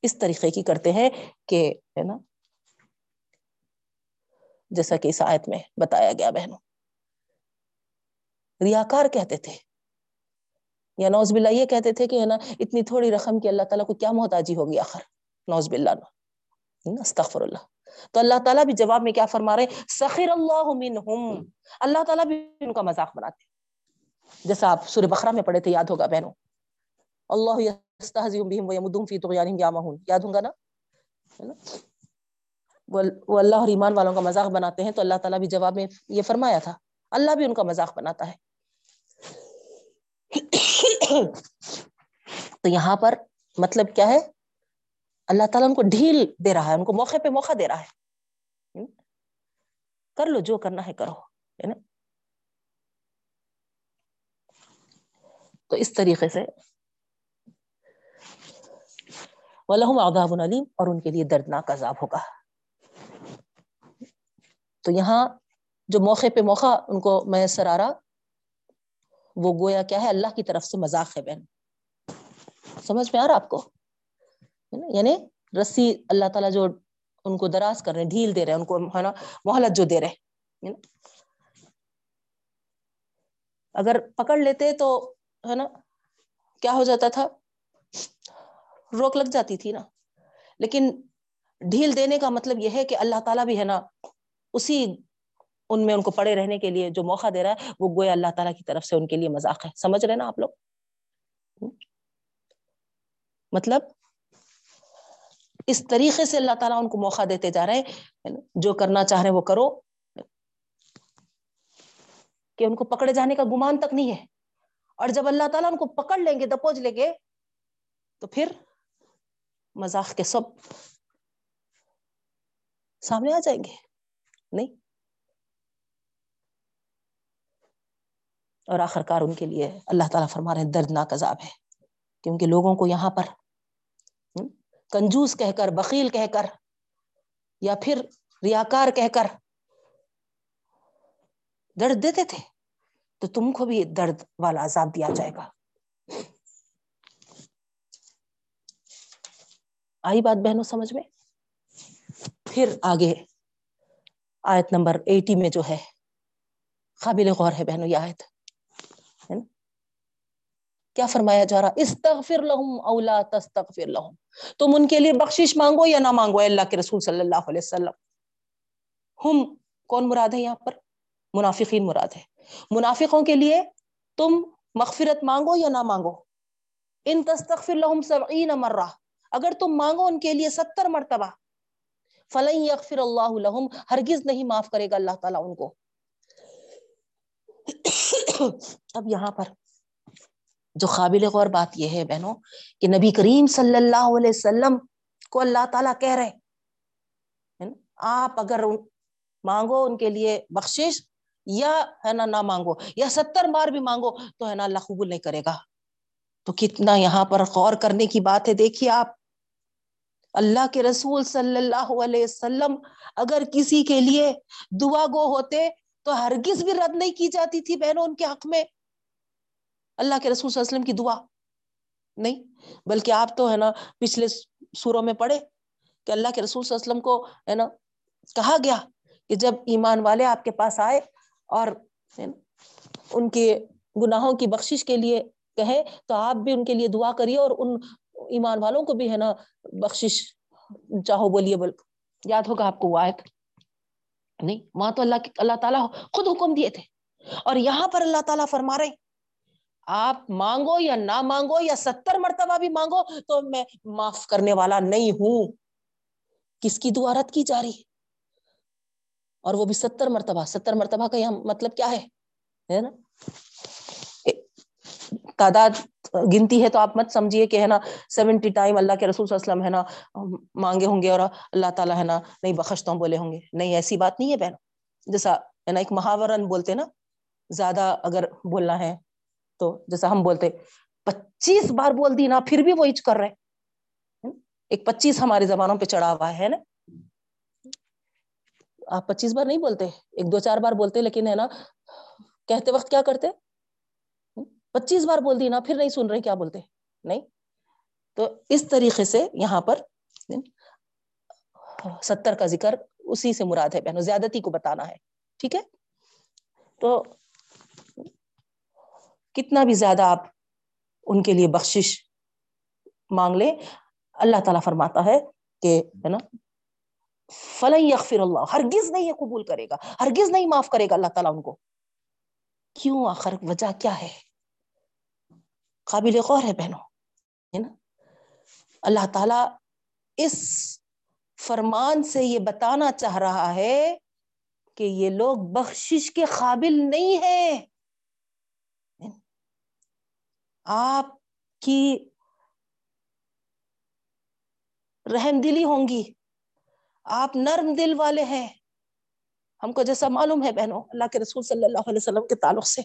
اس طریقے کی کرتے ہیں کہ ہے نا، جیسا کہ اس آیت میں بتایا گیا بہنوں۔ ریاکار کہتے تھے۔ یا نوز باللہ، یہ کہتے تھے کہ ہے نا، اتنی تھوڑی رقم کی اللہ تعالیٰ کو کیا محتاجی ہوگی آخر۔ نوز باللہ استغفر اللہ۔ تو اللہ تعالیٰ بھی جواب میں کیا فرما رہے ہیں؟ سخر اللہ منہم۔ اللہ تعالیٰ بھی ان کا مذاق بناتے ہیں۔ جیسا آپ سورہ بخرا میں پڑھے تھے، یاد ہوگا بہنوں۔ اللہ بہم ویمدہم فی طغیانہم یامہون۔ یاد ہوں گا نا؟ وہ اللہ اور ایمان والوں کا مذاق بناتے ہیں تو اللہ تعالیٰ بھی جواب میں یہ فرمایا تھا۔ اللہ بھی ان کا مذاق بناتا ہے۔ تو یہاں پر مطلب کیا ہے؟ اللہ تعالیٰ ان کو ڈھیل دے رہا ہے، ان کو موقع پہ موقع دے رہا ہے۔ کر لو، جو کرنا ہے کرو، ہے نا؟ تو اس طریقے سے وَلَهُمْ عَذَابٌ عَلِيمٌ، اور ان کے لیے دردناک عذاب ہوگا۔ تو یہاں جو موقع پہ موقع ان کو میسر آ رہا، وہ گویا کیا ہے؟ اللہ کی طرف سے مذاق ہے بہن۔ سمجھ میں آ رہا آپ کو؟ یعنی رسی اللہ تعالیٰ جو ان کو دراز کر رہے ہیں، ڈھیل دے رہے ہیں، ان کو ہے نا مہلت جو دے رہے اگر پکڑ لیتے تو ہے نا کیا ہو جاتا تھا؟ روک لگ جاتی تھی نا۔ لیکن ڈھیل دینے کا مطلب یہ ہے کہ اللہ تعالیٰ بھی ہے نا اسی ان میں ان کو پڑے رہنے کے لیے جو موقع دے رہا ہے، وہ گویا اللہ تعالیٰ کی طرف سے ان کے لیے مذاق ہے۔ سمجھ رہے نا آپ لوگ؟ مطلب اس طریقے سے اللہ تعالیٰ ان کو موقع دیتے جا رہے ہیں۔ جو کرنا چاہ رہے ہیں وہ کرو۔ کہ ان کو پکڑے جانے کا گمان تک نہیں ہے۔ اور جب اللہ تعالیٰ ان کو پکڑ لیں گے دپوج لیں گے، تو پھر مذاق کے سب سامنے آ جائیں گے۔ نہیں۔ اور آخر کار ان کے لیے اللہ تعالیٰ فرما رہے ہیں، دردناک عذاب ہے۔ کیونکہ لوگوں کو یہاں پر کنجوس کہہ کر، بخیل کہہ کر، یا پھر ریاکار کہہ کر درد دیتے تھے، تو تم کو بھی درد والا عذاب دیا جائے گا۔ آئی بات بہنوں، سمجھ میں؟ پھر آگے آیت نمبر ایٹی میں جو ہے، قابل غور ہے بہنوں، یہ آیت۔ کیا فرمایا جا رہا استغفر لہم اولا تستغفر لہم تم ان کے لیے بخشش مانگو یا نہ مانگو؟ اے اللہ کے رسول صلی اللہ علیہ وسلم۔ ہم، کون مراد ہے یہاں پر؟ منافقین مراد ہے۔ منافقوں کے لیے تم مغفرت مانگو یا نہ مانگو؟ ان تستغفر لهم سبعین مرہ۔ اگر تم مانگو ان کے لیے ستر مرتبہ۔ فلن یغفر اللہ لهم۔ ہرگز نہیں معاف کرے گا اللہ تعالیٰ ان کو۔ اب یہاں پر جو قابل غور بات یہ ہے بہنوں کہ نبی کریم صلی اللہ علیہ وسلم کو اللہ تعالیٰ کہہ رہے آپ اگر مانگو ان کے لیے بخشش یا ہے نا نہ مانگو یا ستر بار بھی مانگو تو ہے نا اللہ قبول نہیں کرے گا۔ تو کتنا یہاں پر غور کرنے کی بات ہے۔ دیکھیے آپ، اللہ کے رسول صلی اللہ علیہ وسلم اگر کسی کے لیے دعا گو ہوتے تو ہرگز بھی رد نہیں کی جاتی تھی بہنوں ان کے حق میں۔ اللہ کے رسول صلی اللہ علیہ وسلم کی دعا۔ نہیں، بلکہ آپ تو ہے نا پچھلے سوروں میں پڑھے کہ اللہ کے رسول صلی اللہ علیہ وسلم کو ہے نا کہا گیا کہ جب ایمان والے آپ کے پاس آئے اور ان کے گناہوں کی بخشش کے لیے کہے تو آپ بھی ان کے لیے دعا کریے اور ان ایمان والوں کو بھی ہے نا بخشش چاہو بولیے بول یاد ہوگا آپ کو وہ آیت؟ نہیں، وہاں تو اللہ اللہ تعالیٰ خود حکم دیے تھے اور یہاں پر اللہ تعالیٰ فرما رہے آپ مانگو یا نہ مانگو یا ستر مرتبہ بھی مانگو تو میں معاف کرنے والا نہیں ہوں۔ کس کی دعا رد کی جا رہی؟ اور وہ بھی ستر مرتبہ ستر مرتبہ کا یہاں مطلب کیا ہے؟ نا؟ تعداد گنتی ہے تو آپ مت سمجھیے کہ ہے نا، سیونٹی ٹائم اللہ کے رسول صلی اللہ علیہ وسلم ہے نا، مانگے ہوں گے اور اللہ تعالیٰ ہے نا، نہیں بخشتا ہوں، بولے ہوں گے۔ نہیں، ایسی بات نہیں ہے بہن جیسا ہے نا، ایک محاورن بولتے نا، زیادہ اگر بولنا ہے تو جیسا ہم بولتے پچیس بار بول دی نا، پھر بھی وہ کر رہے ایک پچیس ہماری زبانوں پہ چڑھا ہوا ہے نا۔ آپ پچیس بار نہیں بولتے، ایک دو چار بار بولتے، لیکن ہے نا، کہتے وقت کیا کرتے؟ پچیس بار بول دی نا، پھر نہیں سن رہے، کیا بولتے؟ نہیں۔ تو اس طریقے سے یہاں پر ستر کا ذکر اسی سے مراد ہے بہنوں، زیادتی کو بتانا ہے۔ ٹھیک ہے؟ تو کتنا بھی زیادہ آپ ان کے لیے بخشش مانگ لیں، اللہ تعالیٰ فرماتا ہے کہ، ہے نا فلح یغفر اللہ ہرگز نہیں یہ قبول کرے گا، ہرگز نہیں معاف کرے گا اللہ تعالیٰ ان کو۔ کیوں آخر وجہ کیا ہے؟ قابل غور ہے بہنوں، ہے نا؟ اللہ تعالیٰ اس فرمان سے یہ بتانا چاہ رہا ہے کہ یہ لوگ بخشش کے قابل نہیں ہیں۔ آپ کی رحم دلی ہوں گی۔ آپ نرم دل والے ہیں۔ ہم کو جیسا معلوم ہے بہنوں، اللہ کے رسول صلی اللہ علیہ وسلم کے تعلق سے۔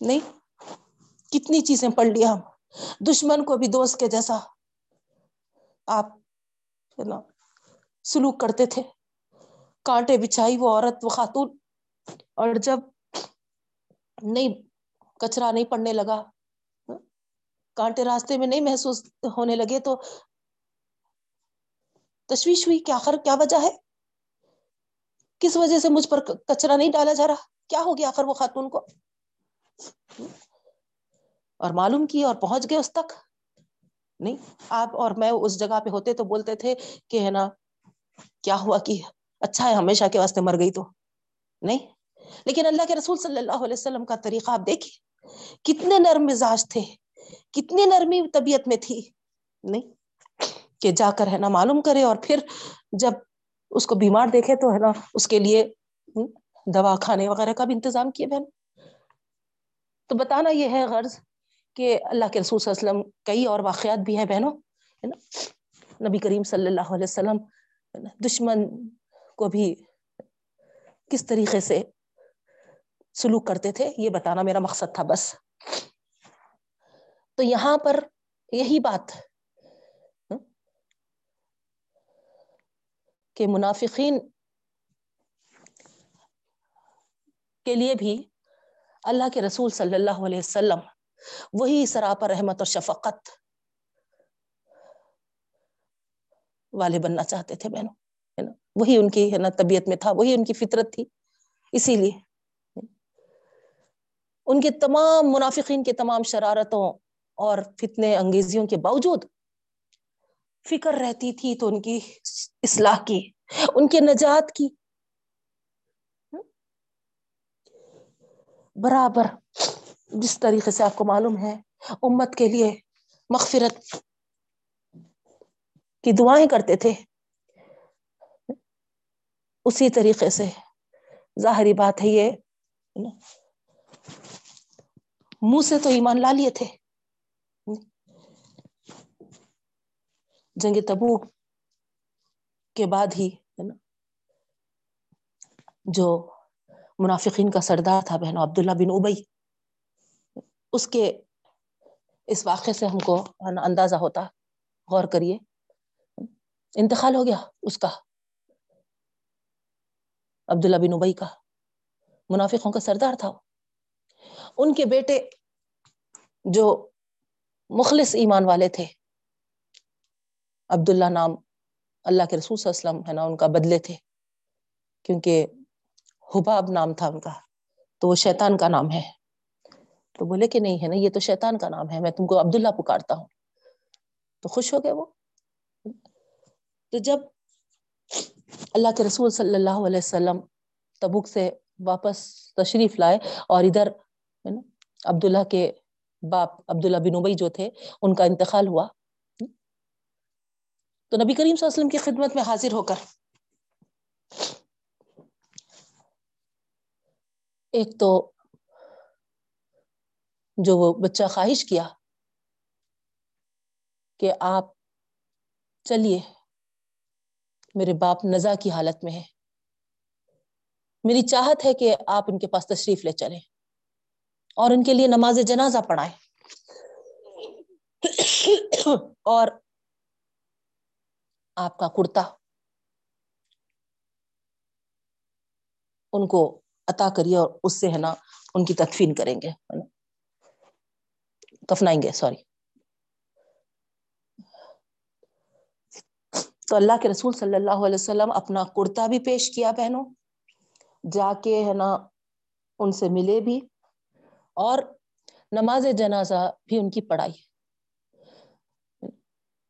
نہیں، کتنی چیزیں پڑھ لیا ہم۔ دشمن کو بھی دوست کے جیسا آپ سلوک کرتے تھے۔ کانٹے بچھائی، وہ عورت، وہ خاتون۔ اور جب نہیں، کچرا نہیں پڑنے لگا کانٹے راستے میں نہیں محسوس ہونے لگے تو تشویش ہوئی کہ آخر کیا وجہ ہے؟ کس وجہ سے مجھ پر کچرا نہیں ڈالا جا رہا؟ کیا ہو گیا آخر وہ خاتون کو؟ اور معلوم کی اور پہنچ گئے اس تک؟ نہیں، آپ اور میں اس جگہ پہ ہوتے تو بولتے تھے کہ ہے نا، کیا ہوا کہ اچھا ہے، ہمیشہ کے واسطے مر گئی تو۔ نہیں، لیکن اللہ کے رسول صلی اللہ علیہ وسلم کا طریقہ آپ دیکھیں، کتنے نرم مزاج تھے۔ کتنی نرمی طبیعت میں تھی؟ نہیں، کہ جا کر ہے نا معلوم کرے اور پھر جب اس کو بیمار دیکھے تو ہے نا اس کے لیے دوا کھانے وغیرہ کا بھی انتظام کیے بہن۔ تو بتانا یہ ہے غرض کہ اللہ کے رسول صلی اللہ علیہ وسلم کئی اور واقعات بھی ہیں بہنوں، ہے نا؟ نبی کریم صلی اللہ علیہ وسلم دشمن کو بھی کس طریقے سے سلوک کرتے تھے، یہ بتانا میرا مقصد تھا بس۔ تو یہاں پر یہی بات کہ منافقین کے لیے بھی اللہ کے رسول صلی اللہ علیہ وسلم وہی سراپا رحمت اور شفقت والے بننا چاہتے تھے بہنوں وہی ان کی، ہے نا، طبیعت میں تھا، وہی ان کی فطرت تھی، اسی لیے۔ ان کے تمام منافقین کے تمام شرارتوں اور فتنے انگیزیوں کے باوجود فکر رہتی تھی تو ان کی اصلاح کی، ان کے نجات کی۔ برابر جس طریقے سے آپ کو معلوم ہے، امت کے لیے مغفرت کی دعائیں کرتے تھے۔ اسی طریقے سے ظاہری بات ہے یہ منہ سے تو ایمان لا لیے تھے۔ جنگ تبو کے بعد ہی، ہے نا، جو منافقین کا سردار تھا بہنوں عبداللہ بن ابئی اس کے اس واقعے سے ہم کو اندازہ ہوتا، غور کریے۔ انتقال ہو گیا اس کا، عبداللہ بن ابئی کا، منافقوں کا سردار تھا۔ ان کے بیٹے جو مخلص ایمان والے تھے عبداللہ نام اللہ کے رسول صلی اللہ علیہ وسلم ہے نا، ان کا بدلے تھے، کیونکہ حباب نام تھا ان کا، تو وہ شیطان کا نام ہے۔ تو بولے کہ نہیں ہے نا، یہ تو شیطان کا نام ہے، میں تم کو عبداللہ پکارتا ہوں۔ تو خوش ہو گئے وہ۔ تو جب اللہ کے رسول صلی اللہ علیہ وسلم تبوک سے واپس تشریف لائے اور ادھر عبداللہ کے باپ عبداللہ بن ابئی جو تھے، ان کا انتقال ہوا۔ تو نبی کریم صلی اللہ علیہ وسلم کی خدمت میں حاضر ہو کر ایک تو جو وہ بچہ خواہش کیا کہ آپ چلیے، میرے باپ نزا کی حالت میں ہے میری چاہت ہے کہ آپ ان کے پاس تشریف لے چلیں اور ان کے لیے نماز جنازہ پڑھائیں۔ اور آپ کا کرتا ان کو عطا کریے اور اس سے ہے نا ان کی تدفین کریں گے کفنائیں گے سوری تو اللہ کے رسول صلی اللہ علیہ وسلم اپنا کرتا بھی پیش کیا بہنوں، جا کے ہے نا ان سے ملے بھی، اور نماز جنازہ بھی ان کی پڑھائی۔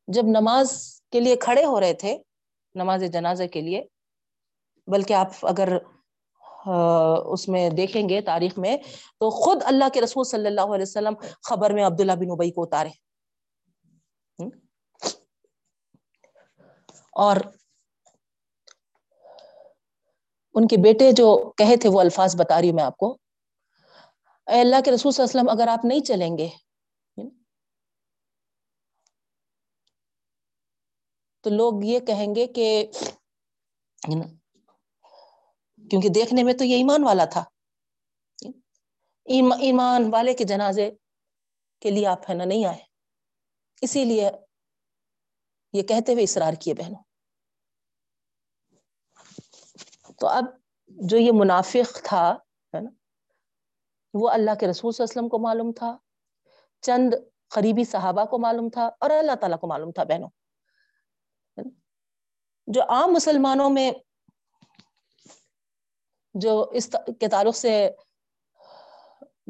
جب نماز کے لیے کھڑے ہو رہے تھے نماز جنازے کے لیے۔ بلکہ آپ اگر اس میں دیکھیں گے تاریخ میں تو خود اللہ کے رسول صلی اللہ علیہ وسلم خبر میں عبداللہ بن ابئی کو اتارے۔ اور ان کے بیٹے جو کہے تھے وہ الفاظ بتا رہی ہوں میں آپ کو۔ اے اللہ کے رسول صلی اللہ علیہ وسلم، اگر آپ نہیں چلیں گے تو لوگ یہ کہیں گے کہ کیونکہ دیکھنے میں تو یہ ایمان والا تھا۔ ایمان والے کے جنازے کے لیے آپ ہے نا نہیں آئے۔ اسی لیے یہ کہتے ہوئے اصرار کیے بہنوں۔ تو اب جو یہ منافق تھا ہے نا، وہ اللہ کے رسول صلی اللہ علیہ وسلم کو معلوم تھا۔ چند قریبی صحابہ کو معلوم تھا اور اللہ تعالیٰ کو معلوم تھا بہنوں۔ جو عام مسلمانوں میں جو اس کے تعلق سے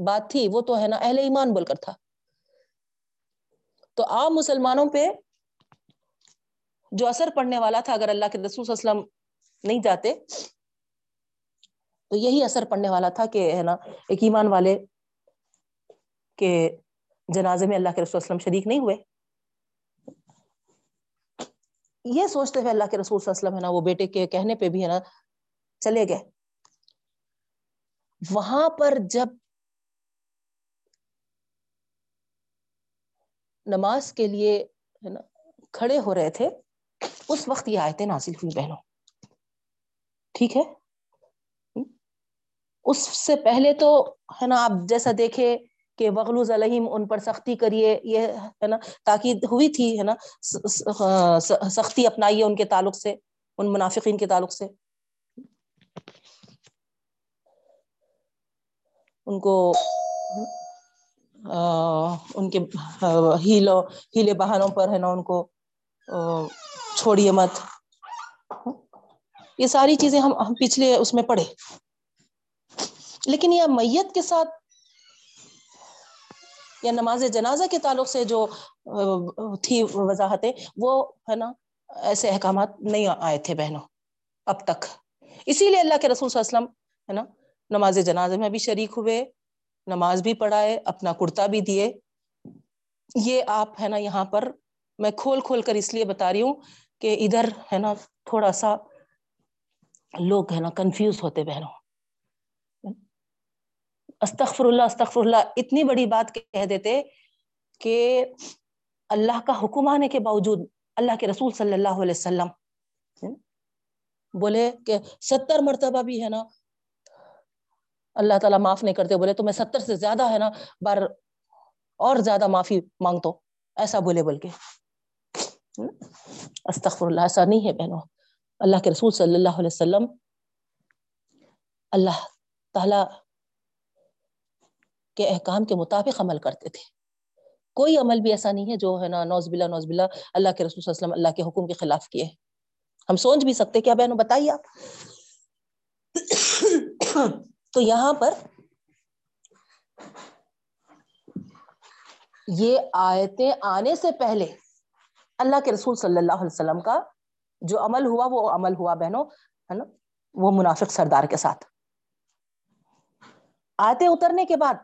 بات تھی، وہ تو ہے نا اہل ایمان بول کر تھا۔ تو عام مسلمانوں پہ جو اثر پڑنے والا تھا، اگر اللہ کے رسول صلی اللہ علیہ وسلم نہیں جاتے، تو یہی اثر پڑنے والا تھا کہ ہے نا ایک ایمان والے کے جنازے میں اللہ کے رسول وسلم شریک نہیں ہوئے۔ یہ سوچتے ہوئے اللہ کے رسول صلی اللہ علیہ وسلم ہے نا، وہ بیٹے کے کہنے پہ بھی ہے نا، چلے گئے۔ وہاں پر جب نماز کے لیے ہے نا، کھڑے ہو رہے تھے، اس وقت یہ آیتیں نازل ہوئی بہنوں۔ ٹھیک ہے؟ اس سے پہلے تو ہے نا، آپ جیسا دیکھے کہ وغلوز علیہم ان پر سختی کریے، یہ ہے نا، تاکید ہوئی تھی، ہے نا سختی اپنائیے ان کے تعلق سے، ان منافقین کے تعلق سے۔ ان کو ان کے ہیلوں ہیلے بہانوں پر، ہے نا، ان کو چھوڑیے مت۔ یہ ساری چیزیں ہم پچھلے اس میں پڑھے۔ لیکن یہ میت کے ساتھ یا نماز جنازہ کے تعلق سے جو تھی وضاحتیں، وہ ہے نا، ایسے احکامات نہیں آئے تھے بہنوں، اب تک۔ اسی لیے اللہ کے رسول صلی اللہ علیہ وسلم، ہے نا، نماز جنازے میں بھی شریک ہوئے، نماز بھی پڑھائے، اپنا کرتا بھی دیے۔ یہ آپ، ہے نا، یہاں پر میں کھول کھول کر اس لیے بتا رہی ہوں کہ ادھر، ہے نا، تھوڑا سا لوگ، ہے نا، کنفیوز ہوتے بہنوں۔ استغفر اللہ استغفر اللہ، اتنی بڑی بات کہہ دیتے کہ اللہ کا حکم آنے کے باوجود اللہ کے رسول صلی اللہ علیہ وسلم بولے کہ ستر مرتبہ بھی ہے نا، اللہ تعالیٰ معاف نہیں کرتے، بولے تو میں ستر سے زیادہ ہے نا، بار اور زیادہ معافی مانگتا ایسا بولے، بول کے۔ استغفر اللہ، ایسا نہیں ہے بہنوں۔ اللہ کے رسول صلی اللہ علیہ وسلم اللہ تعالی کے احکام کے مطابق عمل کرتے تھے۔ کوئی عمل بھی ایسا نہیں ہے جو ہے نا نوز بلا نوز بلا اللہ کے رسول صلی اللہ علیہ وسلم اللہ کے حکم کے خلاف کیے ہم سوچ بھی سکتے کیا بہنوں بتائیے آپ۔ تو یہاں پر یہ آیتیں آنے سے پہلے اللہ کے رسول صلی اللہ علیہ وسلم کا جو عمل ہوا وہ عمل ہوا بہنوں، ہے نا؟ وہ منافق سردار کے ساتھ۔ آتے اترنے کے بعد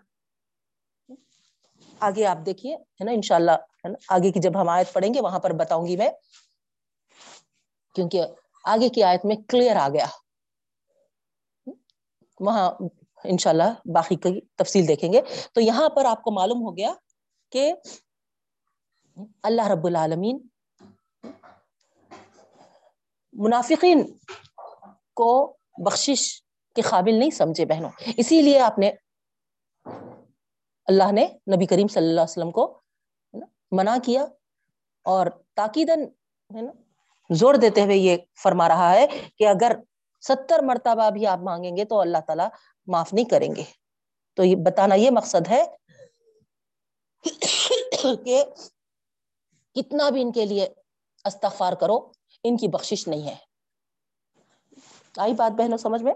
آگے آپ دیکھیے، ہے نا؟ انشاءاللہ، ہے نا؟ آگے کی جب ہم آیت پڑھیں گے، وہاں پر بتاؤں گی میں، کیونکہ آگے کی آیت میں کلیئر آ گیا۔ وہاں انشاءاللہ باقی کی تفصیل دیکھیں گے۔ تو یہاں پر آپ کو معلوم ہو گیا کہ اللہ رب العالمین منافقین کو بخشش کے قابل نہیں سمجھے بہنوں۔ اسی لیے آپ نے اللہ نے نبی کریم صلی اللہ علیہ وسلم کو منع کیا اور تاکیدن زور دیتے ہوئے یہ فرما رہا ہے کہ اگر ستر مرتبہ بھی آپ مانگیں گے تو اللہ تعالیٰ معاف نہیں کریں گے۔ تو یہ بتانا یہ مقصد ہے کہ کتنا بھی ان کے لیے استغفار کرو، ان کی بخشش نہیں ہے۔ آئی بات بہنوں، سمجھ میں؟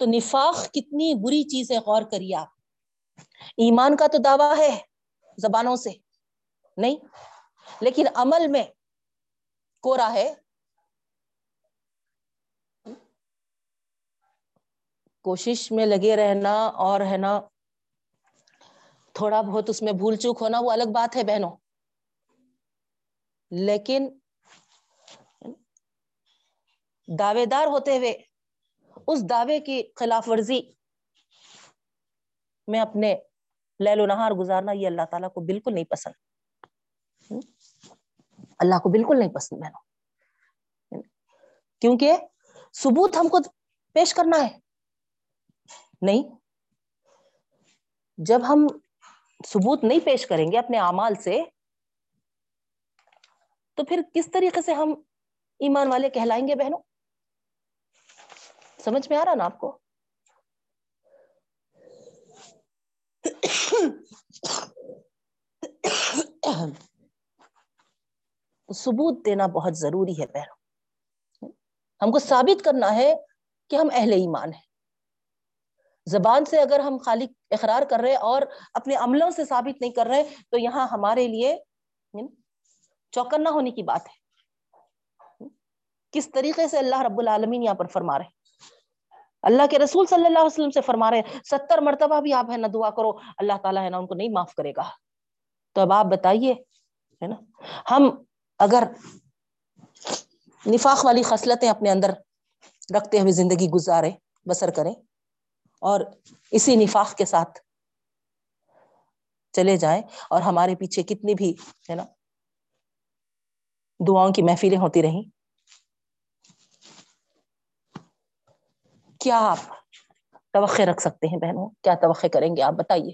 تو نفاق کتنی بری چیز ہے غور کریے آپ۔ ایمان کا تو دعویٰ ہے زبانوں سے، نہیں؟ لیکن عمل میں کورا ہے۔ کوشش میں لگے رہنا اور ہے نا، تھوڑا بہت اس میں بھول چوک ہونا، وہ الگ بات ہے بہنوں۔ لیکن دعوے دار ہوتے ہوئے اس دعوے کی خلاف ورزی میں اپنے لیل و نہار گزارنا یہ اللہ تعالیٰ کو بالکل نہیں پسند۔ اللہ کو بالکل نہیں پسند بہنوں۔ کیونکہ ثبوت ہم کو پیش کرنا ہے۔ نہیں۔ جب ہم ثبوت نہیں پیش کریں گے اپنے اعمال سے، تو پھر کس طریقے سے ہم ایمان والے کہلائیں گے بہنوں؟ سمجھ میں آ رہا نا آپ کو؟ ثبوت دینا بہت ضروری ہے بہنوں ہم کو ثابت کرنا ہے کہ ہم اہل ایمان ہیں۔ زبان سے اگر ہم خالق اقرار کر رہے اور اپنے عملوں سے ثابت نہیں کر رہے، تو یہاں ہمارے لیے یعنی چوکنا ہونے کی بات ہے۔ کس طریقے سے اللہ رب العالمین یہاں پر فرما رہے اللہ کے رسول صلی اللہ علیہ وسلم سے فرما رہے ستر مرتبہ بھی آپ ہے نا دعا کرو، اللہ تعالیٰ ہے نا ان کو نہیں معاف کرے گا۔ تو اب آپ بتائیے، ہے نا؟ ہم اگر نفاق والی خصلتیں اپنے اندر رکھتے ہوئے زندگی گزارے بسر کریں اور اسی نفاق کے ساتھ چلے جائیں اور ہمارے پیچھے کتنی بھی، ہے نا، دعاؤں کی محفلیں ہوتی رہیں کیا آپ توقع رکھ سکتے ہیں بہنوں؟ کیا توقع کریں گے آپ؟ بتائیے،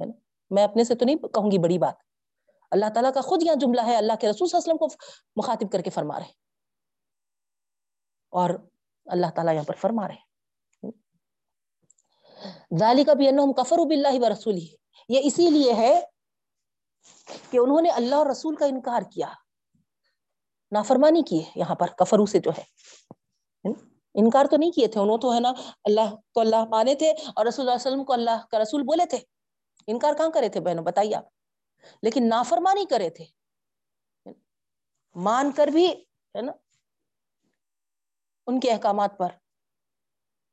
ہے نا؟ میں اپنے سے تو نہیں کہوں گی بڑی بات۔ اللہ تعالیٰ کا خود یہاں جملہ ہے، اللہ کے رسول صلی اللہ علیہ وسلم کو مخاطب کر کے فرما رہے اور اللہ تعالیٰ یہاں پر فرما رہے ذالک بانہم کفروا باللہ ورسولہ یہ اسی لیے ہے کہ انہوں نے اللہ اور رسول کا انکار کیا۔ نافرمانی کی ہے یہاں پر کفرو سے جو ہے۔ انکار تو نہیں کیے تھے، انہوں تو ہے نا اللہ کو اللہ مانے تھے اور رسول اللہ علیہ وسلم کو اللہ کا رسول بولے تھے۔ انکار کہاں کرے تھے بہنوں؟ بتائیے آپ۔ لیکن نافرمانی کرے تھے۔ مان کر بھی ہے نا ان کے احکامات پر،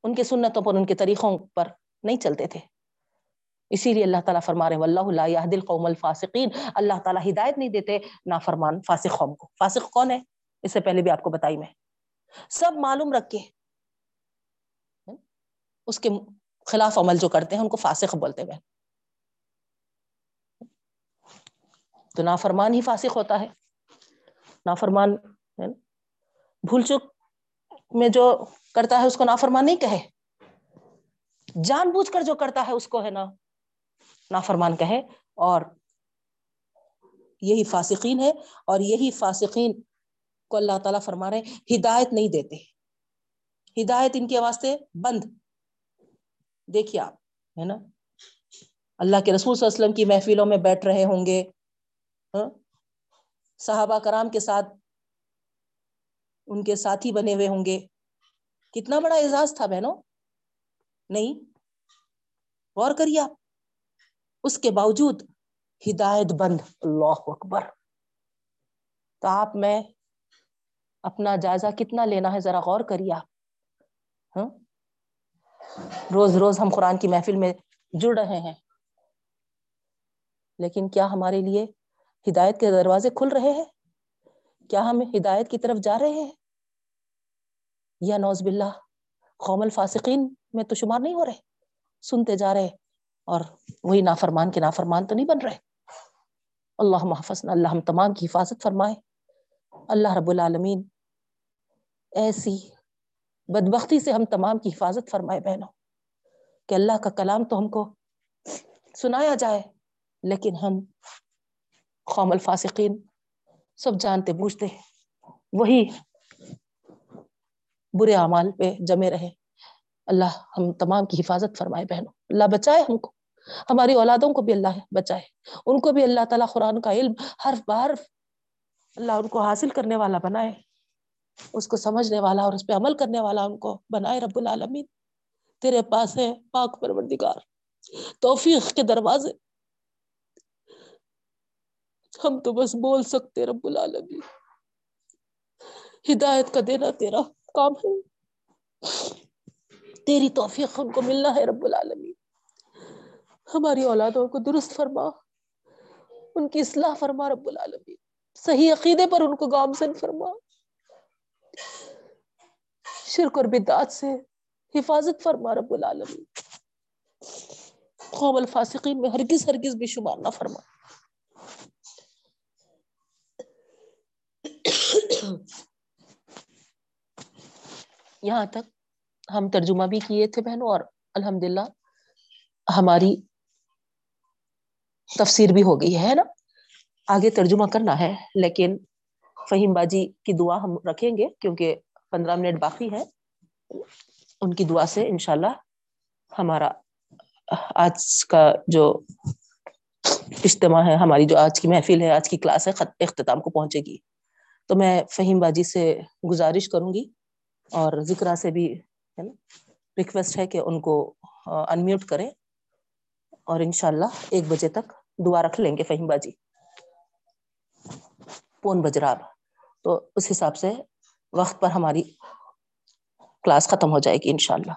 ان کے سنتوں پر، ان کے طریقوں پر نہیں چلتے تھے۔ اسی لیے اللہ تعالیٰ فرما رہے واللہ لا يهدي القوم الفاسقین۔ اللہ تعالیٰ ہدایت نہیں دیتے نافرمان فاسق قوم کو۔ فاسق کون ہے؟ اس سے پہلے بھی آپ کو بتائی میں۔ سب معلوم رکھ کے اس کے خلاف عمل جو کرتے ہیں، ان کو فاسق بولتے ہیں تو نافرمان ہی فاسق ہوتا ہے۔ نافرمان بھول چک میں جو کرتا ہے، اس کو نافرمان نہیں کہے۔ جان بوجھ کر جو کرتا ہے، اس کو، ہے نا، نافرمان کہے۔ اور یہی فاسقین ہے۔ اور یہی فاسقین کو اللہ تعالیٰ فرما رہے ہدایت نہیں دیتے۔ ہدایت ان کے واسطے بند۔ دیکھیے آپ، ہے نا؟ اللہ کے رسول صلی اللہ علیہ وسلم کی محفلوں میں بیٹھ رہے ہوں گے۔ ہاں؟ صحابہ کرام کے ساتھ ان کے ساتھی بنے ہوئے ہوں گے۔ کتنا بڑا اعزاز تھا بہنوں۔ نہیں؟ غور کریے آپ۔ اس کے باوجود ہدایت بند۔ اللہ اکبر۔ تو آپ میں اپنا جائزہ کتنا لینا ہے ذرا غور کریے آپ۔ ہاں؟ روز روز ہم قرآن کی محفل میں جڑ رہے ہیں۔ لیکن کیا ہمارے لیے ہدایت کے دروازے کھل رہے ہیں؟ کیا ہم ہدایت کی طرف جا رہے ہیں؟ یا نوز باللہ، قوم الفاسقین میں تو شمار نہیں ہو رہے، سنتے جا رہے اور وہی نافرمان کے نافرمان تو نہیں بن رہے۔ اللہ محفظ اللہ ہم تمام کی حفاظت فرمائے۔ اللہ رب العالمین ایسی بدبختی سے ہم تمام کی حفاظت فرمائے بہنوں، کہ اللہ کا کلام تو ہم کو سنایا جائے، لیکن ہم قوم الفاسقین سب جانتے بوجھتے وہی برے اعمال پہ جمے رہے۔ اللہ ہم تمام کی حفاظت فرمائے بہنوں۔ اللہ بچائے ہم کو۔ ہماری اولادوں کو بھی اللہ بچائے۔ ان کو بھی اللہ تعالیٰ قرآن کا علم ہر بار اللہ ان کو حاصل کرنے والا بنائے۔ اس کو سمجھنے والا اور اس پہ عمل کرنے والا ان کو بنائے رب العالمین۔ تیرے پاس ہے پاک پروردگار، توفیق کے دروازے۔ ہم تو بس بول سکتے رب العالمین۔ ہدایت کا دینا تیرا کام ہے۔ تیری توفیق ہم کو ملنا ہے رب العالمین۔ ہماری اولادوں کو درست فرما۔ ان کی اصلاح فرما رب العالمین۔ صحیح عقیدے پر ان کو گامزن فرما۔ شرک اور بدعات سے حفاظت فرما رب العالمین۔ قوم الفاسقین میں ہرگز ہرگز بھی شمار نہ فرما۔ یہاں تک ہم ترجمہ بھی کیے تھے بہنوں اور الحمد للہ ہماری تفسیر بھی ہو گئی ہے نا؟ آگے ترجمہ کرنا ہے، لیکن فہیم باجی کی دعا ہم رکھیں گے کیونکہ پندرہ منٹ باقی ہے۔ ان کی دعا سے انشاءاللہ ہمارا آج کا جو اجتماع ہے، ہماری جو آج کی محفل ہے، آج کی کلاس ہے اختتام کو پہنچے گی۔ تو میں فہیم باجی سے گزارش کروں گی اور ذکرہ سے بھی ہے نا ریکویسٹ ہے کہ ان کو انمیوٹ کریں اور انشاءاللہ ایک بجے تک دعا رکھ لیں گے فہیم باجی۔ پون بج رہا۔ تو اس حساب سے وقت پر ہماری کلاس ختم ہو جائے گی انشاءاللہ۔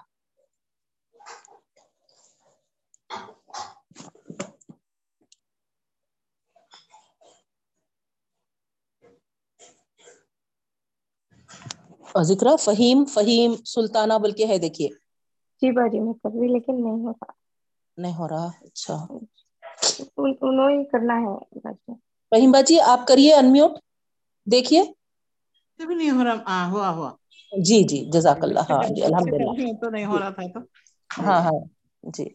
ذکر فہیم فہیم سلطانہ بلکہ ہے دیکھیے۔ جی باجی میں کر رہی لیکن نہیں ہو رہا۔ نہیں ہو رہا اچھا۔ انہوں ہی کرنا ہے۔ فہیم باجی آپ کریے انمیوٹ دیکھیے۔ بھی نہیں ہو رہا ہوا ہوا جی جی جزاک اللہ۔ ہاں جی الحمد للہ تو نہیں ہو رہا تھا تو۔ ہاں ہاں جی۔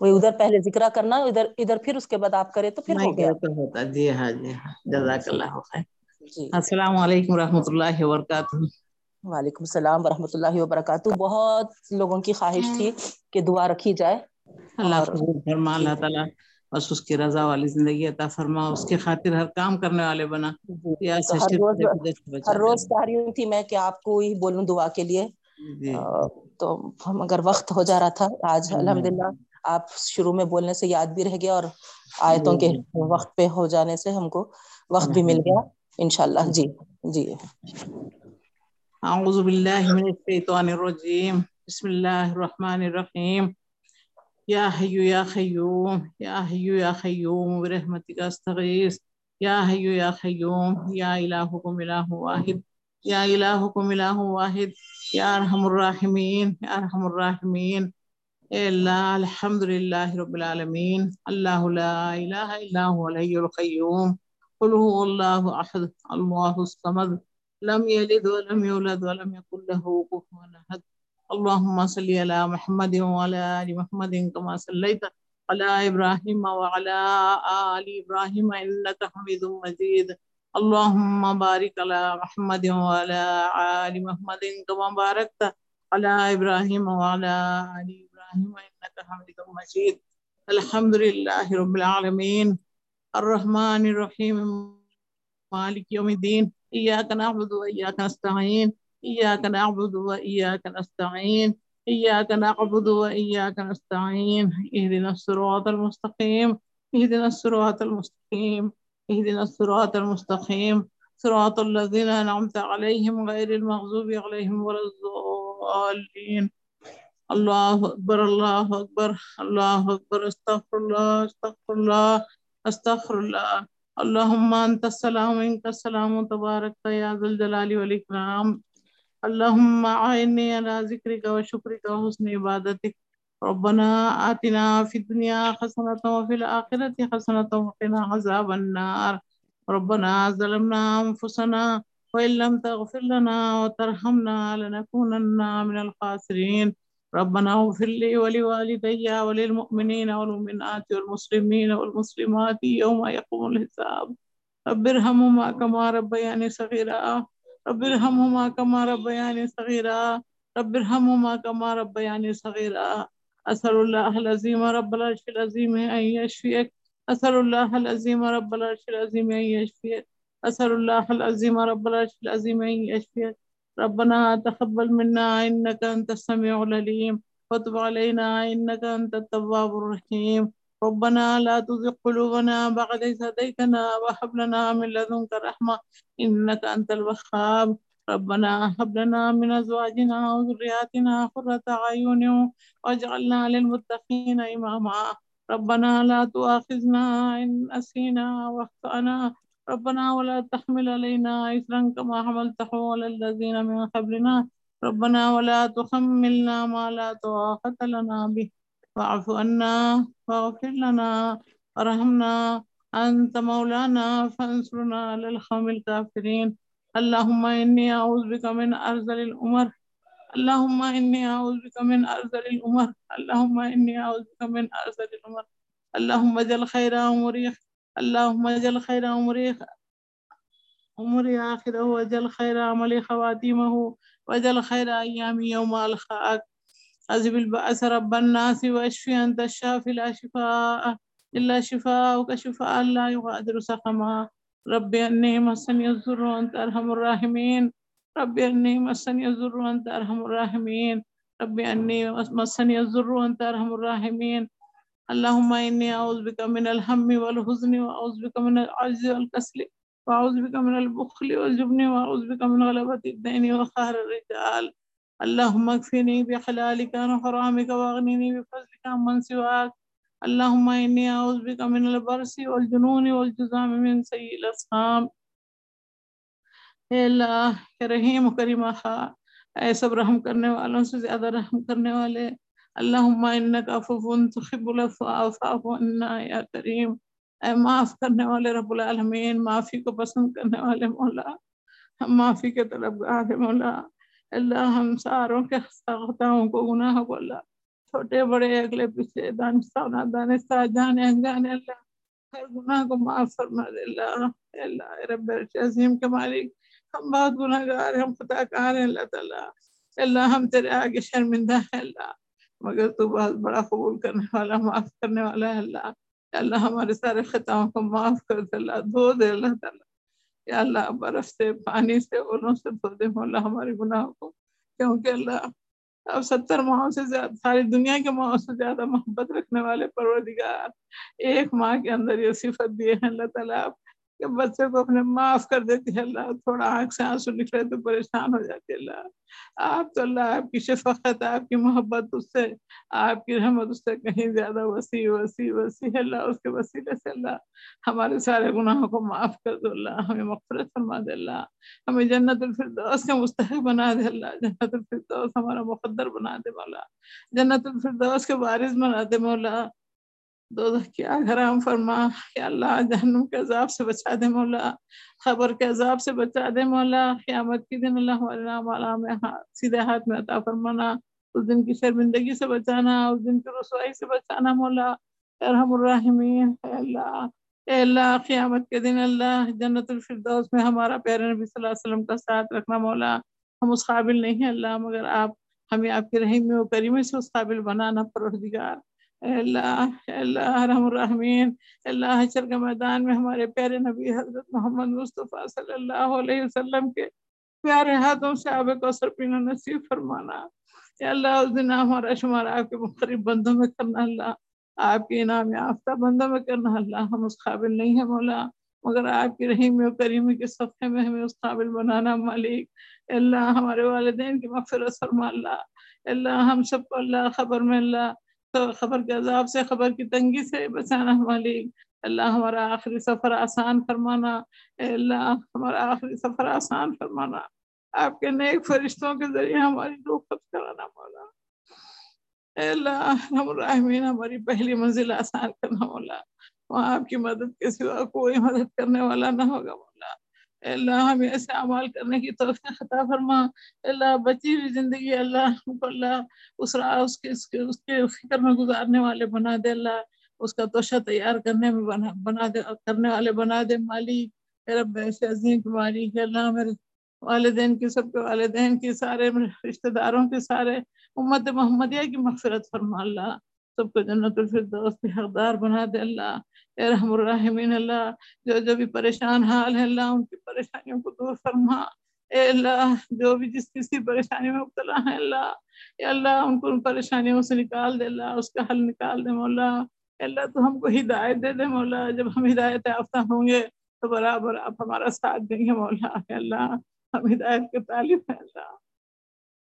وہی ادھر پہلے ذکر کرنا ادھر ادھر پھر اس کے بعد آپ کرے تو پھر ہو گیا۔ تو ہوتا جی ہاں جی ہاں۔ جزاک جی اللہ۔ خیر جی۔ السلام علیکم ورحمۃ اللہ وبرکاتہ۔ وعلیکم السلام ورحمۃ اللہ وبرکاتہ۔ بہت لوگوں کی خواہش تھی کہ دعا رکھی جائے اللہ فرما جی اللہ تعالی۔ بس اس کی رضا والی زندگی عطا فرما اس کی خاطر ہر کام کرنے والے بنا۔ جی جی ہر روز ہر روز چاہ رہی ہوں تھی میں کہ آپ کو ہی بولوں دعا کے لیے۔ جی۔ تو ہم اگر وقت ہو جا رہا تھا آج الحمد ہاں للہ آپ شروع میں بولنے سے یاد بھی رہ گیا اور آیتوں کے وقت پہ ہو جانے سے ہم کو وقت بھی مل گیا۔ انشاءاللہ جی جی۔ اعوذ باللہ من الشیطان الرجیم۔ بسم اللہ الرحمن الرحیم۔ یا حیو یا خیوم، یا حیو یا خیوم برحمتک استغیث، یا حیو یا خیوم، یا الہکم الہ واحد، یا الہکم الہ واحد، یا ارحم الراحمین، یا ارحم الراحمین۔ اے اللہ، الحمدللہ رب العالمین۔ اللہ لا الہ الا هو الحی القیوم۔ قل هو اللہ احد، اللہ الصمد۔ لم يلد ولم يولد ولم يكن له كفوا احد۔ اللهم صل على محمد وعلى ال محمد كما صليت على ابراهيم وعلى ال ابراهيم انك حميد مجيد. اللهم بارك على محمد وعلى ال محمد كما باركت على ابراهيم وعلى ال ابراهيم انك حميد مجيد. الحمد لله رب العالمين. الرحمن الرحيم. مالك يوم الدين. إياك نعبد وإياك نستعين. إياك نعبد وإياك نستعين، إياك نعبد وإياك نستعين، اهدنا الصراط المستقيم، اهدنا الصراط المستقيم، اهدنا الصراط المستقيم. صراط الذين أنعمت عليهم غير المغضوب عليهم ولا الضالين. الله أكبر الله أكبر الله أكبر، استغفر الله استغفر الله استغفر الله. اللهم أنت السلام، منك السلام تبارك يا ذا الجلال والإكرام. اللهم أعني على ذكرك وشكرك وحسن عبادتك ربنا آتنا في الدنيا حسنة وفي الآخرة حسنة وقنا عذاب النار. ربنا ظلمنا أنفسنا وإن لم تغفر لنا وترحمنا لنكونن من الخاسرين ربنا اغفر لي ولوالدي وللمؤمنين والمؤمنات والمسلمين والمسلمات يوم يقوم الحساب. رب ارحمهما كما ربياني صغيرا رب ارحمهما كما ربياني صغيرا. رب ارحمهما كما ربياني صغيرا. أسأل الله العظيم رب العرش العظيم أن يشفيك. أسأل الله رب العرش العظيم أن يشفيك. أسأل الله رب العرش العظيم أن ربنا تقبل منا إنك أنت السميع العليم. وتب علينا إنك أنت التواب الرحيم. ربنا لا تزغ قلوبنا بعد إذ هديتنا وهب لنا من لدنك رحمة إنك أنت الوهاب. ربنا هب لنا من أزواجنا وذرياتنا قرة أعين واجعلنا للمتقين إماما. ربنا لا تؤاخذنا إن نسينا واخطأنا. ربنا ولا تحمل علينا إثرا كما حملته على الذين من قبلنا. ربنا ولا تحملنا ما لا طاقة لنا به. واعف عنا واغفر لنا وارحمنا أنت مولانا، فانصرنا على القوم الكافرين. اللهم إني أعوذ بك من أرذل الأمر. اللهم إني أعوذ بك من أرذل الأمر. اللهم إني أعوذ بك من أرذل الأمر. اللهم اجعل خير أموري اللهم اجعل خير أموري أموري آخره، واجعل خير عملي خواتيمه، واجعل خير أيامي يوم ألقاك. أذهب البأس رب الناس واشفي أنت الشافي لا شفاء إلا شفاءك شفاء لا يغادر سقما ربي أني مسني الضر وأنت أرحم الراحمين ربي أني مسني الضر وأنت أرحم الراحمين ربي أني مسني الضر وأنت أرحم الراحمين اللهم إني أعوذ بك من الهم والحزن وأعوذ بك من العجز والكسل وأعوذ بك من البخل والجبن وأعوذ بك من غلبة الدين وقهر الرجال اللهم اكفني بحلالك عن حرامك واغنني بفضلك عمن سواك. اللهم إني أعوذ بك من البرس والجنون والجزام من سيء الأسقام. اے اللہ کہ رحیم و کریم خواہ اے سب رحم کرنے والوں سے زیادہ رحم کرنے والے. اللہم انک عفو تحب العفو فاعف عنا یا کریم. اے معاف کرنے والے رب العالمین، معافی کو پسند کرنے والے مولا ہم معافی کے طلبگار ہیں مولا. اللہ ہم ساروں کے خطاؤں کو گناہ کو اللہ۔ چھوٹے بڑے اگلے پیچھے دانستہ جانے انجانے اللہ۔ ہر گناہ کو معاف فرما دے اللہ۔ اے اللہ رب عظیم کے مالک، ہم بہت گناہ گار ہیں، ہم خطا کار ہیں، اللہ تعالیٰ۔ اللہ، ہم تیرے آگے شرمندہ ہیں، اللہ۔ مگر تو بہت بڑا قبول کرنے والا، معاف کرنے والا ہے، اللہ۔ اللہ، ہمارے سارے خطاؤں کو معاف کر دے اللہ دھو دے اللہ تعالیٰ۔ یا اللہ برف سے، پانی سے اولوں سے دھو دے مولا ہمارے گناہوں کو۔ کیونکہ اللہ اب ستر ماہوں سے زیادہ، ساری دنیا کے ماہوں سے زیادہ محبت رکھنے والے پروردگار۔ ایک ماہ کے اندر یہ صفت دیے ہیں۔ اللہ تعالیٰ آپ کہ بچے کو اپنے معاف کر دیتی ہے، اللہ تھوڑا آنکھ سے آنسو نکلے تو پریشان ہو جاتی اللہ۔ آپ تو اللہ، آپ کی شفقت، آپ کی محبت، اس سے، آپ کی رحمت، اس سے کہیں زیادہ وسیع وسیع وسیع ہے، اللہ، اس کے وسیلے سے، اللہ۔ ہمارے سارے گناہوں کو معاف کر دو، اللہ۔ ہمیں مغفرت فرما دے، اللہ۔ ہمیں جنت الفردوس کا مستحق بنا دے، اللہ۔ جنت الفردوس ہمارا مقدر بنا دے، مولا۔ جنت الفردوس کے وارث بنا دے، مولا۔ دو کیا حرام فرما۔ یا اللہ جہنم کے عذاب سے بچا دے مولا خبر کے عذاب سے بچا دے مولا۔ قیامت کی دن اللہ ہمارے نام میں سیدھے ہاتھ میں عطا فرمانا۔ اس دن کی شرمندگی سے بچانا، اس دن کی رسوائی سے بچانا مولا۔ ارحم الرحمین اے اللہ اے اللہ، قیامت کے دن اللہ جنت الفردوس میں ہمارا پیارے نبی صلی اللہ علیہ وسلم کا ساتھ رکھنا مولا۔ ہم اس قابل نہیں ہیں اللہ، مگر آپ، ہمیں آپ کی رحیم و کریمی سے اس قابل بنانا پروردگار۔ اللہ اللہ رحم الرحمین اللہ حشر کے میدان میں ہمارے پیارے نبی حضرت محمد مصطفیٰ صلی اللہ علیہ وسلم کے پیارے ہاتھوں سے آب کوثر پینا نصیب فرمانا۔ اے اللہ، اس دن ہمارا شمار آپ کے مختلف بندوں میں کرنا، اللہ آپ کے انعام یافتہ بندوں میں کرنا، اللہ ہم اس قابل نہیں ہیں مولا۔ مگر آپ کی رحیم و کریمی کے صفحے میں ہمیں اس قابل بنانا مالک۔ اللہ، ہمارے والدین کی مغفرت فرما، اللہ۔ اللہ، ہم سب کو اللہ خبر میں، اللہ خبر کے عذاب سے، خبر کی تنگی سے بچانا مالک اللہ ہمارا آخری سفر آسان فرمانا۔ اے اللہ، ہمارا آخری سفر آسان فرمانا۔ آپ کے نیک فرشتوں کے ذریعے ہماری روح قبض کرانا مولا۔ اے اللہ الرحمین، ہماری پہلی منزل آسان کرنا مولا۔ وہاں آپ کی مدد کے سوا کوئی مدد کرنے والا نہ ہوگا مولا۔ اللہ ہمیں ایسے عمال کرنے کی توفیق عطا فرما۔ اللہ بچی ہوئی زندگی اللہ ہم کو اللہ اس راہ، اس کے اس کے اس کے فکر میں گزارنے والے بنا دے۔ اللہ اس کا توشہ تیار کرنے میں بنا بنا دے، کرنے والے بنا دے۔ مالک رب، ایسے عظیم کی مالک اے اللہ میرے والدین کی سب کے والدین کی سارے رشتہ داروں کے، سارے امت محمدیہ کی مغفرت فرما۔ اللہ سب کو جنت الفردوس کی حقدار بنا دے۔ اللہ رحم الرحمین، اللہ جو جو بھی پریشان حال ہے، اللہ ان کی پریشانیوں کو دور فرما۔ اے اللہ، جو بھی جس کسی پریشانی میں مبتلا ہے اللہ، اے اللہ ان کو ان پریشانیوں سے نکال دے، اللہ اس کا حل نکال دے، مولا۔ اے اللہ، تو ہم کو ہدایت دے دے، مولا۔ جب ہم ہدایت یافتہ ہوں گے تو برابر آپ ہمارا ساتھ دیں گے، مولا۔ اے اللہ، ہم ہدایت کے طالب ہیں، اللہ۔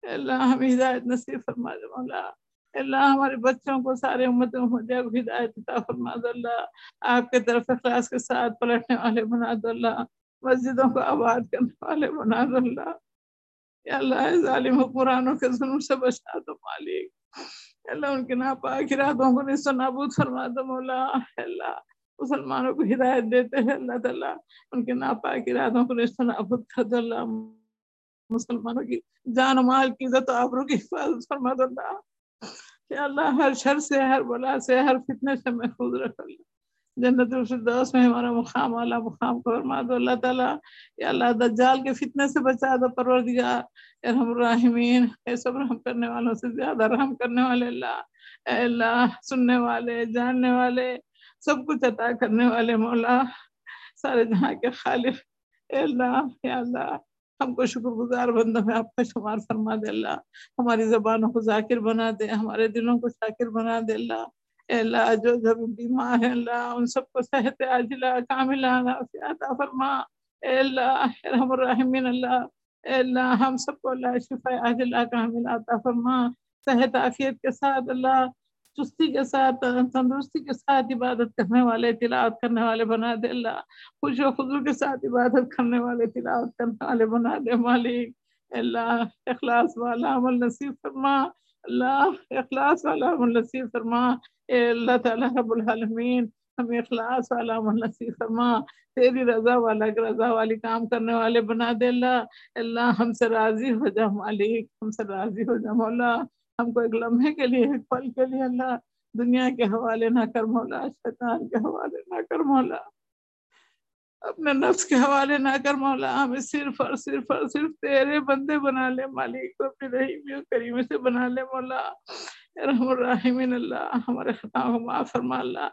اے اللہ، ہم ہدایت نصیب فرما دے، مولا۔ اللہ ہمارے بچوں کو سارے امت محمدیہ کو ہدایت عطا فرما دو اللہ آپ کے طرف اخلاص کے ساتھ پلٹنے والے بنا دو اللہ مسجدوں کو آباد کرنے والے بنا دو اللہ۔ یا اللہ ظالم حکمرانوں کے ظلم سے بچا دو مالک۔ اللہ، ان کے ناپاک ارادوں کو نصف نابود فرما دو، مولا۔ اللہ، مسلمانوں کو ہدایت دیتے ہیں، اللہ تعالیٰ، ان کے ناپاک ارادوں کو نصف نابود کر دو، اللہ۔ مسلمانوں کی جان و مال کی عزت و آبرو کی حفاظت فرما دو، اللہ۔ کہ اللہ ہر شر سے، ہر بلا سے، ہر فتنے سے محفوظ رکھ اللہ۔ جنت الفردوس میں ہمارا مقام والا مقام کو فرما دو۔ اللہ تعالیٰ، یا اللہ دجال کے فتنے سے بچا دو پروردگار۔ ارحم الراحمین اے سب رحم کرنے والوں سے زیادہ رحم کرنے والے اللہ۔ اے اللہ، سننے والے، جاننے والے، سب کچھ عطا کرنے والے مولا۔ سارے جہاں کے خالق۔ اے اللہ، یا اللہ۔ ہم کو شکر گزار بندوں میں آپ کا شمار فرما دے اللہ۔ ہماری زبانوں کو ذاکر بنا دے، ہمارے دلوں کو شاکر بنا دے اللہ۔ اے اللہ، جو جب بیمار ہیں اللہ، ان سب کو صحت عاجلہ، کاملہ عطا فرما۔ اے اللہ رحم الرحمین اللہ۔ اے اللہ، ہم سب کو اللہ شفا عاجلہ، کاملہ عطا فرما۔ صحت، عافیت کے ساتھ اللہ۔ چستی کے ساتھ، تندرستی کے ساتھ عبادت کرنے والے، تلاوت کرنے والے بنا دے اللہ۔ خوش و خضو کے ساتھ عبادت کرنے والے، تلاوت کرنے والے بنا دے مالک۔ اللہ اخلاص والا عمل نصیب فرما۔ اللہ اخلاص والا عمل نصیب فرما۔ اے اللہ تعالیٰ رب العالمین، ہمیں اخلاص والا عمل نصیب فرما۔ تیری رضا والا، رضا والی کام کرنے والے بنا دے اللہ۔ اللہ ہم سے راضی ہو جا مالک، ہم سے راضی ہو جا مولا۔ ہم کو ایک لمحے کے لیے، ایک پل کے لیے اللہ دنیا کے حوالے نہ کر مولا، شیطان کے حوالے نہ کر مولا، اپنے نفس کے حوالے نہ کر مولا، ہمیں صرف اور صرف اور صرف تیرے بندے بنا لے مالک کو اپنی رحیمی اور کریمی سے بنا لے مولا۔ رحم الرحمین اللہ ہمارے خطا کو معاف فرما، اللہ،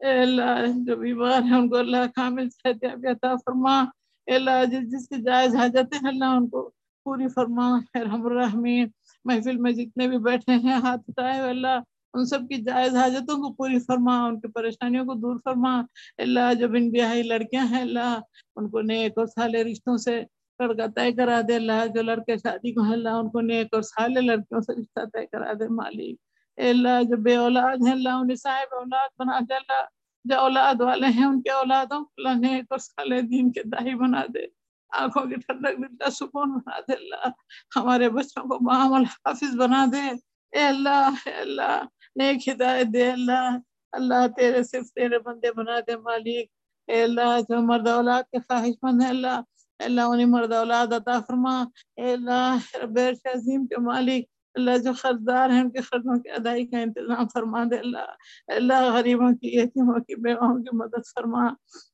اے اللہ، جو بیمار ہیں ان کو اللہ کامل صحت عطا فرما۔ اے اللہ، جس جس کی جائز حاجتیں ہیں، اللہ ان کو پوری فرما۔ رحم الرحمین محفل میں جتنے بھی بیٹھے ہیں، ہاتھ اٹھائے اللہ ان سب کی جائز حاجتوں کو پوری فرما، ان کی پریشانیوں کو دور فرما۔ اللہ جو بن بیاہی لڑکیاں ہیں، اللہ ان کو نیک اور سالے رشتوں سے لڑکا طے کرا دے۔ اللہ، جو لڑکے شادی کو ہیں، اللہ ان کو نیک اور سالے لڑکیوں سے رشتہ طے کرا دے، مالک۔ اے اللہ، جو بے اولاد ہیں، اللہ انہیں صاحب اولاد بنا دے۔ اللہ، جو اولاد والے ہیں، ان کے اولادوں کو اللہ نیک اور سالے دین کے دائی بنا دے۔ آنکھوں کی ٹھنڈک دل کا سکون بنا دے، اللہ ہمارے بچوں کو مام الحافظ بنا دے۔ اے اللہ اے اللہ، نیک ہدایت دے، اللہ اللہ تیرے صرف تیرے بندے بنا دے، مالک۔ اے اللہ، جو مرد اولاد کے خواہش مند ہے اللہ، اے اللہ انہیں مرد اولاد عطا فرما۔ اے اللہ رب عرش عظیم کے مالک۔ اللہ جو خرچدار ہیں، ان کے خرچوں کی ادائی کا انتظام فرما دے، اللہ۔ اللہ، غریبوں کی، یتیموں کی بیواؤں کی مدد فرما۔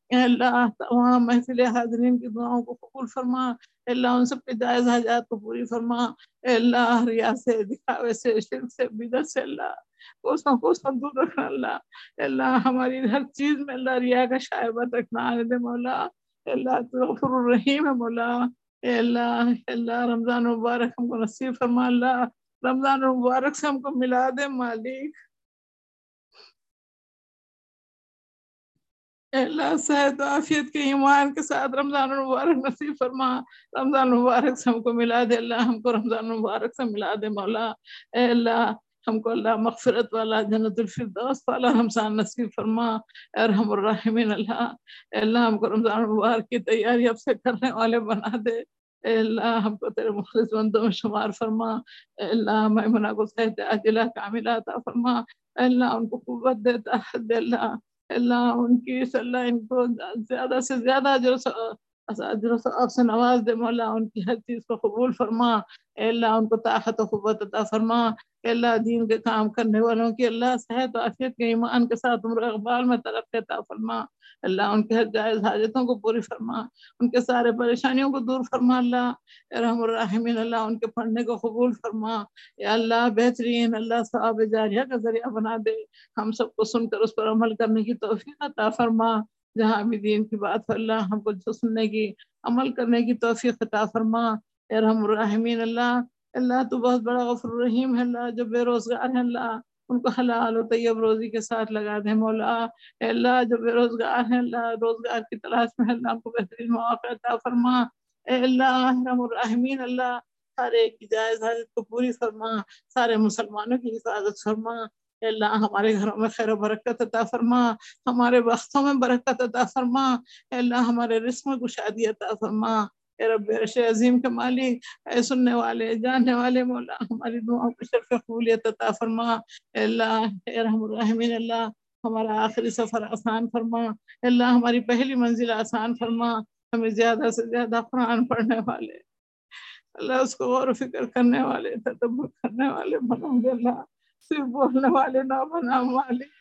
اے اللہ تمام محفل حاضرین کی دعاؤں کو قبول فرما۔ اے اللہ ان سب کے جائز حاجات کو پوری فرما۔ اے اللہ ریا سے، دکھاوے سے، شرک سے بدت سے، اللہ۔ کوسوں کوسوں دور رکھنا، اللہ۔ اے اللہ، ہماری ہر چیز میں اللہ ریا کا شائبت رکھنا آنے دے مولا۔ اے اللہ، تو الرحیم ہے مولا۔ اے اللہ اے اللہ، رمضان مبارک ہم کو نصیب فرما، اللہ۔ رمضان مبارک سے ہم کو ملا دے مالک۔ اللہ صحت و عافیت کے ایمان کے ساتھ رمضان المبارک نصیب فرما۔ رمضان مبارک سے ہم کو ملا دے اللہ، ہم کو رمضان مبارک سے ملا دے مولا۔ اے اللہ، ہم کو اللہ مغفرت والا، جنت الفردوس والا رمضان نصیب فرما۔ اے رحم الرحمین اللہ، اے اللہ، ہم کو رمضان مبارک کی تیاری اب سے کرنے والے بنا دے۔ اے اللہ، ہم کو تیرے مخلص بندوں میں شمار فرما۔ اے اللہ، میمنہ کو صحت عاجلہ کاملہ عطا فرما۔ اے اللہ، ان کو قوت دے، طاقت دے، اللہ۔ اللہ ان کی صلی اللہ ان کو زیادہ سے زیادہ جو اجر سے نواز دے، مولا ان کی ہر چیز کو قبول فرما۔ اے اللہ، ان کو طاقت و قوت عطا فرما۔ اے اللہ، دین کے کام کرنے والوں کی اللہ صحت و عافیت کے ایمان کے ساتھ عمر اقبال میں ترقی عطا فرما۔ اللہ، ان کے ہر جائز حاجتوں کو پوری فرما۔ ان کے سارے پریشانیوں کو دور فرما۔ اللہ رحم الرحمین اللہ ان کے پڑھنے کو قبول فرما۔ یا اللہ، بہترین اللہ ثواب جاریہ کا ذریعہ بنا دے۔ ہم سب کو سن کر اس پر عمل کرنے کی توفیق عطا فرما۔ جہاں بھی دین کی بات ہو اللہ ہم کو جو سننے کی، عمل کرنے کی توفیق عطا فرما۔ اے رحم الرحمین اللہ اللہ تو بہت بڑا غفر الرحیم ہے، اللہ، جو بے روزگار ہے اللہ، ان کو حلال و طیب روزی کے ساتھ لگا دے مولا۔ اے اللہ، جو بے روزگار ہیں، اللہ، روزگار کی تلاش میں اللہ ان کو بہترین مواقع عطا فرما۔ اے اللہ رحم الرحمین اللہ سارے کی جائز حاجت کو پوری فرما، سارے مسلمانوں کی حفاظت فرما۔ اللہ ہمارے گھروں میں خیر و برکت عطا فرما، ہمارے وقتوں میں برکت عطا فرما۔ اللہ ہمارے رزق میں گشادی عطا فرما۔ اے رب عرش عظیم کے مالک، اے سننے والے، جاننے والے مولا، ہماری دعاؤں کو شرف قبولیت عطا فرما۔ اے اللہ، اے رحم الرحمین، اللہ ہمارا آخری سفر آسان فرما۔ اے اللہ ہماری پہلی منزل آسان فرما۔ ہمیں زیادہ سے زیادہ قرآن پڑھنے والے، اللہ اس کو غور و فکر کرنے والے، تدبر کرنے والے بنا اللہ۔ صرف بولنے والے، نہ بنا والے۔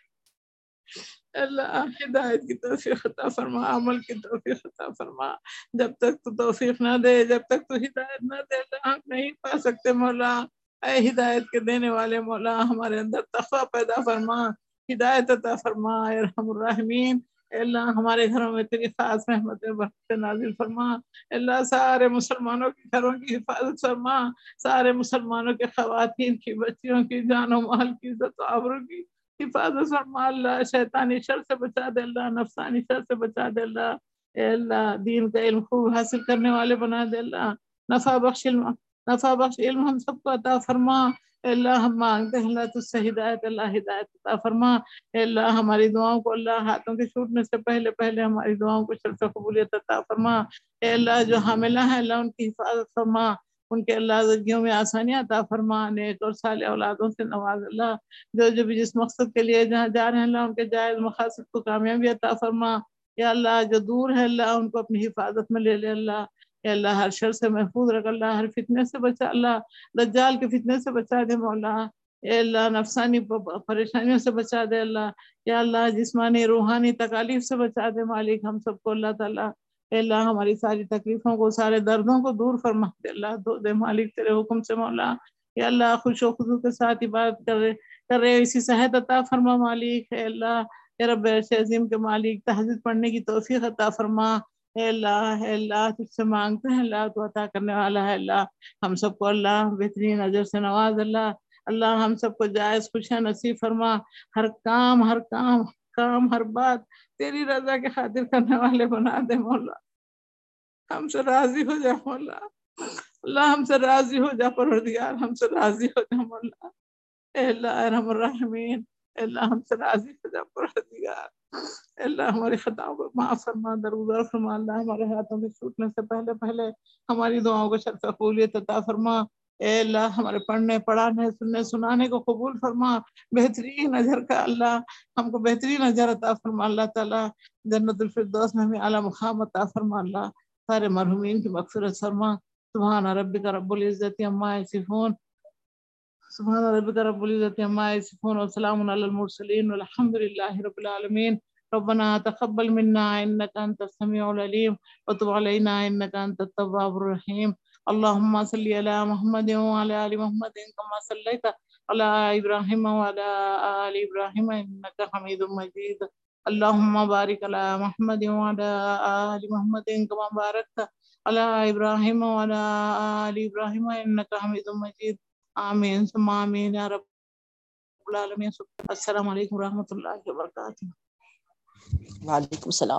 اللہ ہدایت کی توفیق عطا فرما، عمل کی توفیق عطا فرما۔ جب تک تو توفیق نہ دے، جب تک تو ہدایت نہ دے، اللہ ہم نہیں پا سکتے مولا۔ اے ہدایت کے دینے والے مولا، ہمارے اندر تقوی پیدا فرما، ہدایت عطا فرما، اے رحم الرحمین اے اللہ ہمارے گھروں میں تیری خاص رحمت برکت نازل فرما۔ اے اللہ سارے مسلمانوں کے گھروں کی حفاظت فرما۔ سارے مسلمانوں کے خواتین کی، بچیوں کی، جان و مال کی، عزت و آبرو کی حفاظت فرما۔ اللہ شیطانی شر سے بچا دے، اللہ نفسانی شر سے بچا دے۔ اللہ، اے اللہ، دین کا علم خوب حاصل کرنے والے بنا دے۔ اللہ، نفع بخش علم، نفع بخش علم ہم سب کو عطا فرما۔ اللہ ہم مانگتے ہیں، اللہ تجھ سے ہدایت، اللہ ہدایت عطا فرما۔ اے اللہ ہماری دعاؤں کو اللہ ہاتھوں کے چھوٹنے سے پہلے پہلے ہماری دعاؤں کو شرف قبولیت عطا فرما۔ اے اللہ جو حاملہ ہیں، اللہ ان کی حفاظت فرما۔ ان کے اللہ زندگیوں میں آسانیاں عطا فرما۔ نیک اور صالح اولادوں سے نواز اللہ۔ جو جو بھی جس مقصد کے لیے جہاں جا رہے ہیں، اللہ ان کے جائز مقاصد کو کامیابی عطا فرما۔ یا اللہ جو دور ہے، اللہ ان کو اپنی حفاظت میں لے لے۔ اللہ یا اللہ ہر شر سے محفوظ رکھ، اللہ ہر فتنے سے بچا، اللہ دجال کے فتنے سے بچا دے مولا۔ اے اللہ نفسانی پریشانیوں سے بچا دے اللہ۔ یا اللہ جسمانی، روحانی تکالیف سے بچا دے مالک۔ ہم سب کو اللہ تعالیٰ، اے اللہ ہماری ساری تکلیفوں کو، سارے دردوں کو دور فرما دے اللہ۔ دو دے مالک تیرے حکم سے مولا۔ یا اللہ خوش و خضو کے ساتھ عبادت کر رہے کر رہے اسی صحت عطا فرما مالک۔ اے اللہ اے رب عظیم کے مالک، تہذیب پڑھنے کی توفیق عطا فرما۔ اے اللہ اے اللہ، تجھ سے مانگتے ہیں اللہ، تو عطا کرنے والا ہے اللہ۔ ہم سب کو اللہ بہترین نظر سے نواز، اللہ اللہ ہم سب کو جائز خوشیاں نصیب فرما۔ ہر کام ہر کام کام، ہر بات تیری رضا کے خاطر کرنے والے بنا دے مولا۔ ہم سے راضی ہو جا مولا۔ اللہ ہم سے راضی ہو جا، پروردگار ہم سے راضی ہو جا مولا۔ اے اللہ، ارحم الراحمین۔ اے اللہ، ہم سے راضی ہو جا، پروردگار۔ اللہ ہماری خطاؤں کو معاف فرما درگزر فرما، اللہ ہمارے ہاتھوں میں چھوٹنے سے پہلے پہلے ہماری دعاؤں کو شرف قبولیت عطا فرما۔ اے اللہ، ہمارے پڑھنے، پڑھانے، سننے، سنانے کو قبول فرما۔ بہترین اجر کا اللہ ہم کو بہترین اجر عطا فرما۔ اللہ تعالیٰ جنت الفردوس میں ہمیں اعلیٰ مقام عطا فرما۔ اللہ سارے مرحومین کی مغفرت فرما۔ سبحان ربک رب العزت عما یصفون۔ سبحان ربک رب العزت عما یصفون۔ وسلام علی المرسلین۔ والحمد للہ رب العالمین۔ ربنا تقبل منا انك انت السميع العليم وتب علينا انك انت التواب الرحيم. اللهم صل على محمد وعلى ال محمد كما صليت على ابراهيم وعلى ال ابراهيم انك حميد مجيد. اللهم بارك على محمد وعلى ال محمد كما باركت على ابراهيم وعلى ال ابراهيم انك حميد مجيد. آمین ثم آمین یا رب العالمین السلام علیکم ورحمۃ اللہ وبرکاتہ وعلیکم السلام۔